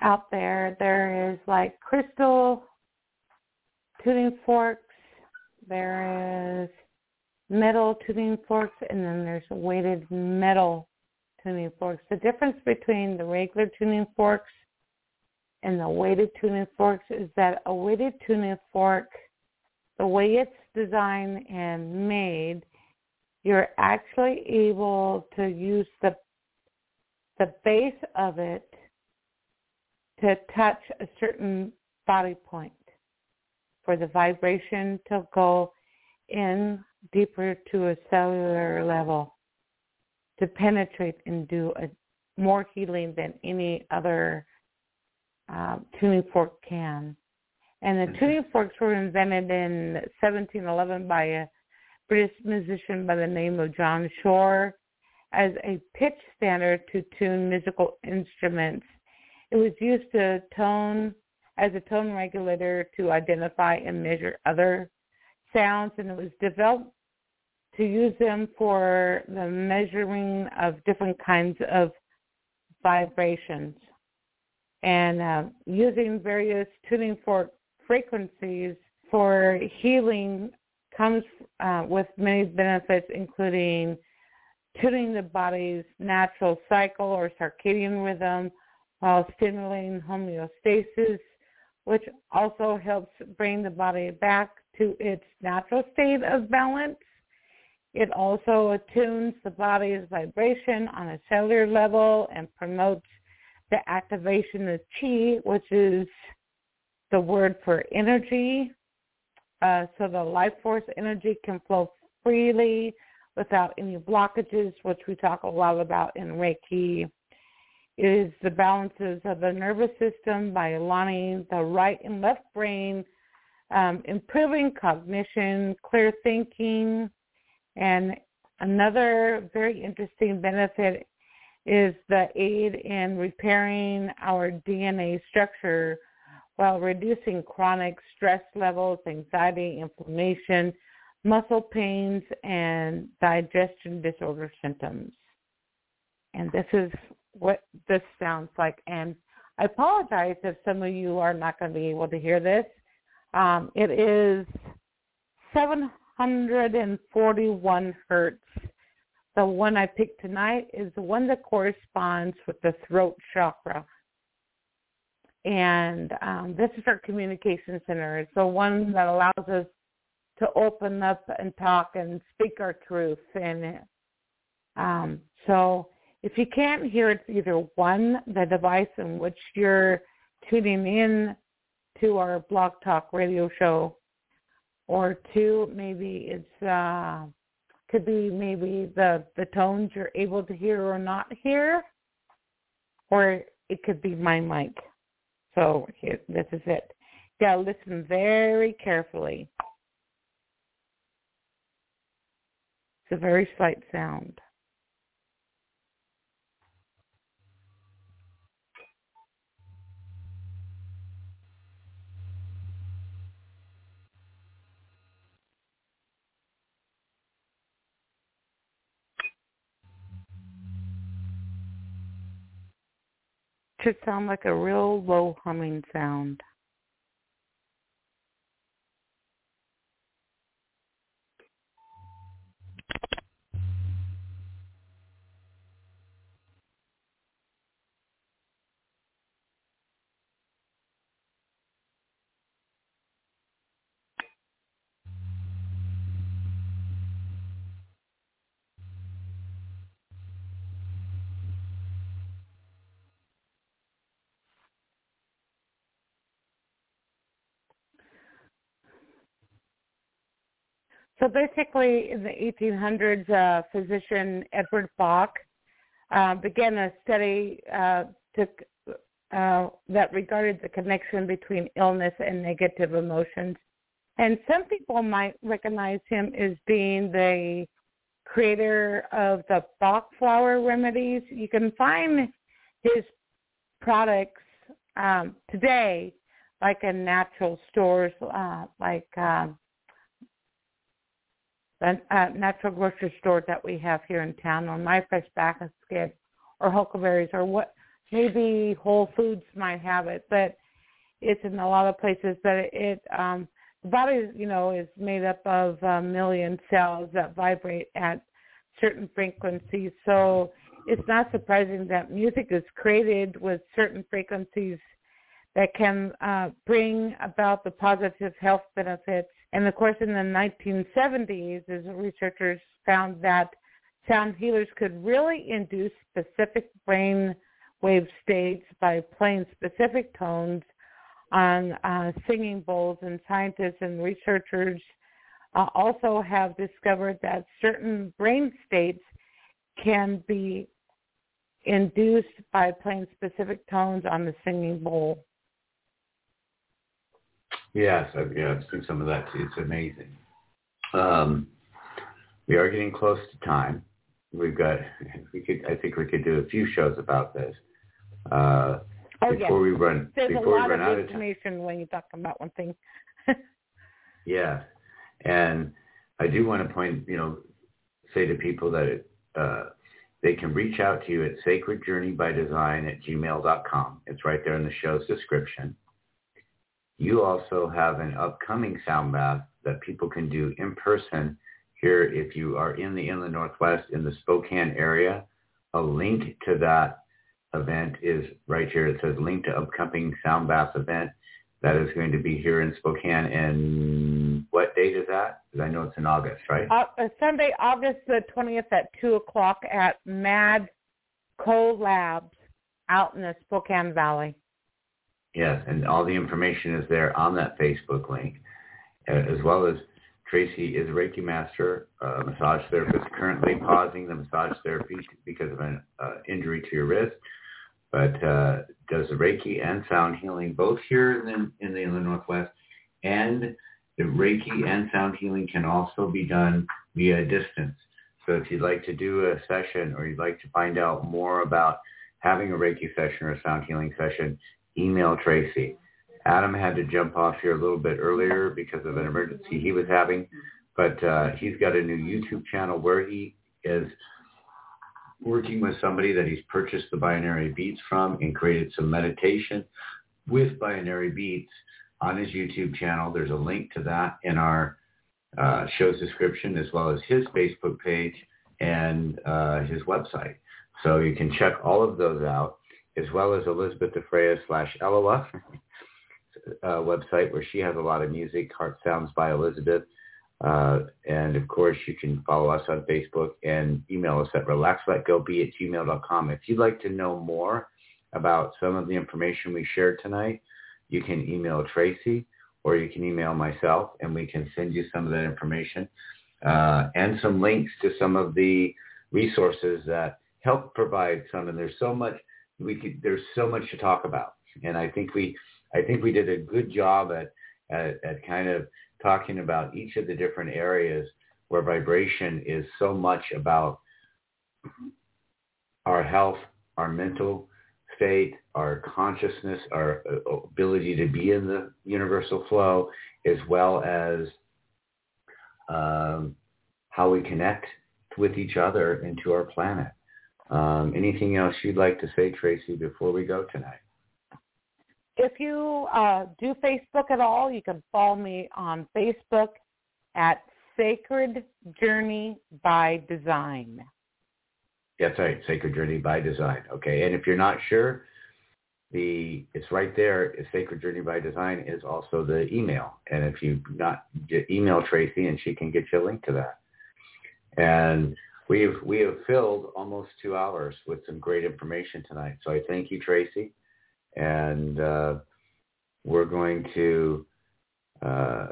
Out there, there is like crystal tuning forks. There is metal tuning forks, and then there's weighted metal tuning forks. The difference between the regular tuning forks and the weighted tuning forks is that a weighted tuning fork, the way it's designed and made, you're actually able to use the the base of it to touch a certain body point for the vibration to go in deeper to a cellular level to penetrate and do a more healing than any other uh, tuning fork can. And the tuning forks were invented in 1711 by a British musician by the name of John Shore as a pitch standard to tune musical instruments. It was used to tone as a tone regulator to identify and measure other sounds, and it was developed to use them for the measuring of different kinds of vibrations. And uh, using various tuning fork frequencies for healing comes uh, with many benefits, including tuning the body's natural cycle or circadian rhythm while stimulating homeostasis, which also helps bring the body back to its natural state of balance. It also attunes the body's vibration on a cellular level and promotes the activation of chi, which is the word for energy. Uh, so the life force energy can flow freely without any blockages, which we talk a lot about in Reiki. Is the balances of the nervous system by aligning the right and left brain um, improving cognition, clear thinking, and another very interesting benefit is the aid in repairing our DNA structure while reducing chronic stress levels, anxiety, inflammation, muscle pains, and digestion disorder symptoms. And this is what this sounds like. And I apologize if some of you are not going to be able to hear this. Um, it is 741 hertz. The one I picked tonight is the one that corresponds with the throat chakra. And um, this is our communication center. It's the one that allows us to open up and talk and speak our truth. And um, so if you can't hear it's either one, the device in which you're tuning in to our blog talk radio show, or two, maybe it's uh could be maybe the the tones you're able to hear or not hear, or it could be my mic. So here, this is it. Gotta listen very carefully. It's a very slight sound. Should sound like a real low humming sound. So basically, in the 1800s, uh, physician Edward Bach uh, began a study uh, to, uh, that regarded the connection between illness and negative emotions. And some people might recognize him as being the creator of the Bach flower remedies. You can find his products um, today like in natural stores uh, like um, the uh, natural grocery store that we have here in town, or My Fresh Basket, or Huckleberries, or what maybe Whole Foods might have it, but it's in a lot of places. But it, um, the body, you know, is made up of a million cells that vibrate at certain frequencies. So it's not surprising that music is created with certain frequencies that can uh, bring about the positive health benefits and of course, in the 1970s, as researchers found that sound healers could really induce specific brain wave states by playing specific tones on uh, singing bowls, and scientists and researchers uh, also have discovered that certain brain states can be induced by playing specific tones on the singing bowl. Yes, I've, yeah, I've seen some of that too. It's amazing. Um, we are getting close to time. We've got, we could, I think we could do a few shows about this. Uh, oh, before yes. we run, There's before a lot we run of out information of time. when you talk about one thing. (laughs) yeah, and I do want to point, you know, say to people that it, uh, they can reach out to you at sacredjourneybydesign at gmail.com. It's right there in the show's description. You also have an upcoming sound bath that people can do in person here if you are in the Inland Northwest in the Spokane area. A link to that event is right here. It says link to upcoming sound bath event. That is going to be here in Spokane. And what date is that? Because I know it's in August, right? Uh, uh, Sunday, August the 20th at 2 o'clock at Mad Co Labs out in the Spokane Valley. Yes, and all the information is there on that Facebook link, as well as Tracy is a Reiki master, uh, massage therapist, currently pausing the massage therapy because of an uh, injury to your wrist, but uh, does the Reiki and sound healing both here in, in the Inland Northwest And the Reiki and sound healing can also be done via distance. So if you'd like to do a session or you'd like to find out more about having a Reiki session or a sound healing session, email Tracy. Adam had to jump off here a little bit earlier because of an emergency he was having, but uh, he's got a new YouTube channel where he is working with somebody that he's purchased the binary beats from and created some meditation with binary beats on his YouTube channel. There's a link to that in our uh, show's description as well as his Facebook page and uh, his website. So you can check all of those out as well as Elissabeth DeFreitas slash Eloa uh, website where she has a lot of music, Heart Sounds by Elissabeth. Uh, and of course, you can follow us on Facebook and email us at relaxletgobe at gmail.com. If you'd like to know more about some of the information we shared tonight, you can email Tracy or you can email myself and we can send you some of that information uh, and some links to some of the resources that help provide some. And there's so much we could, there's so much to talk about. And I think we I think we did a good job at, at, at kind of talking about each of the different areas where vibration is so much about our health, our mental state, our consciousness, our uh, ability to be in the universal flow, as well as um, how we connect with each other and to our planet. Um, anything else you'd like to say, Tracy, before we go tonight? If you uh, do Facebook at all, you can follow me on Facebook at Sacred Journey by Design. That's right, Sacred Journey by Design. Okay, and if you're not sure, the it's right there. Sacred Journey by Design is also the email, and if you not email Tracy, and she can get you a link to that. And we've we have filled almost two hours with some great information tonight. So I thank you, Tracy, and uh, we're going to. Uh,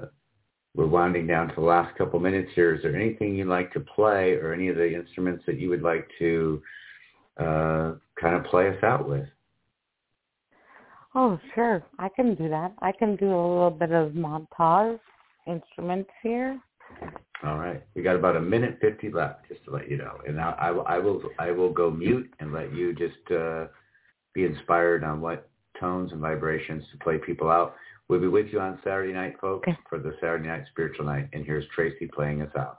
we're winding down to the last couple minutes here. Is there anything you'd like to play or any of the instruments that you would like to uh, kind of play us out with? Oh, sure. I can do that. I can do a little bit of montage instruments here. All right. We got about a minute 50 left, just to let you know. And I, I, I will I will go mute and let you just uh, be inspired on what tones and vibrations to play people out. We'll be with you on Saturday night, folks, okay. for the Saturday Night Spiritual Night. And here's Tracy playing us out.